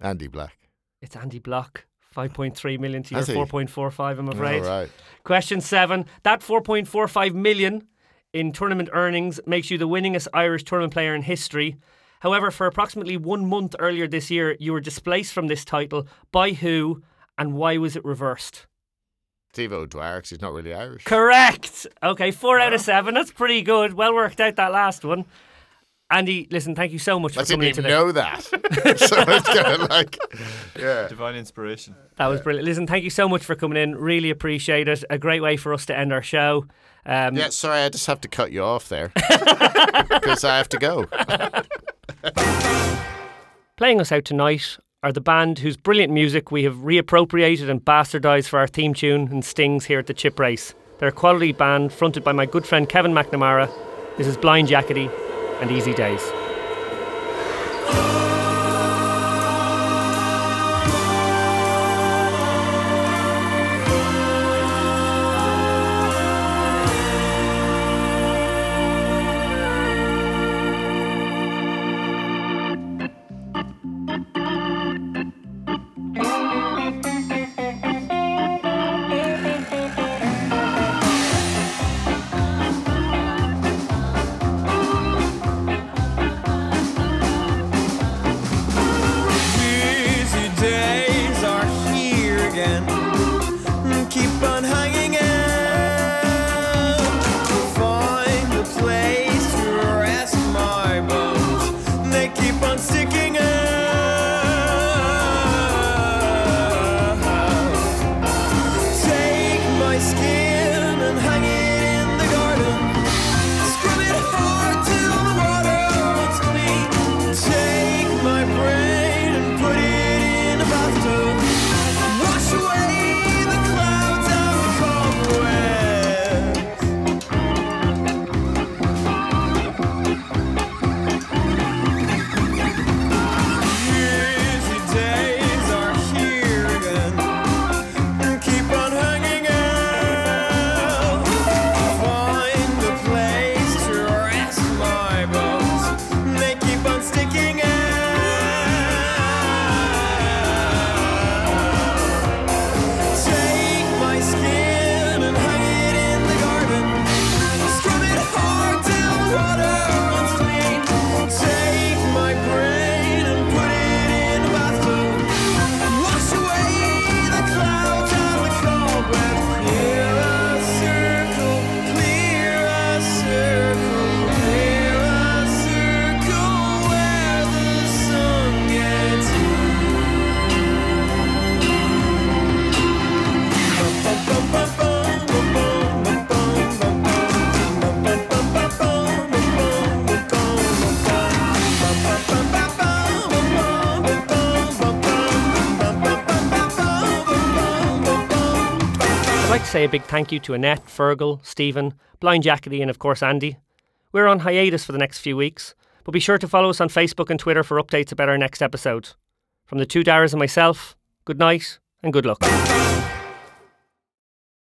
Speaker 8: Andy Black.
Speaker 2: It's Andy Bloch. 5.3 million to your
Speaker 8: Has he?
Speaker 2: 4.45, I'm afraid.
Speaker 8: All right.
Speaker 2: Question seven. That 4.45 million in tournament earnings makes you the winningest Irish tournament player in history. However, for approximately one month earlier this year, you were displaced from this title. By who and why was it reversed?
Speaker 8: Steve O'Dwyer, 'cause he's not really Irish.
Speaker 2: Correct. Okay, four out of seven. That's pretty good. Well worked out that last one. Andy, listen, thank you so much
Speaker 8: I
Speaker 2: for
Speaker 8: didn't
Speaker 2: coming in
Speaker 8: even
Speaker 2: today.
Speaker 8: know that. so it's kind of like, yeah.
Speaker 4: Divine inspiration.
Speaker 2: That was brilliant. Listen, thank you so much for coming in. Really appreciate it. A great way for us to end our show. Um,
Speaker 8: Yeah, sorry, I just have to cut you off there because I have to go.
Speaker 2: Playing us out tonight are the band whose brilliant music we have reappropriated and bastardised for our theme tune and stings here at the Chip Race. They're a quality band fronted by my good friend Kevin McNamara. This is Blind Jackety and Easy Days. Say a big thank you to Annette, Fergal, Stephen, Blind Jackety, and of course Andy. We're on hiatus for the next few weeks, but be sure to follow us on Facebook and Twitter for updates about our next episode. From the two Daras and myself, good night and good luck.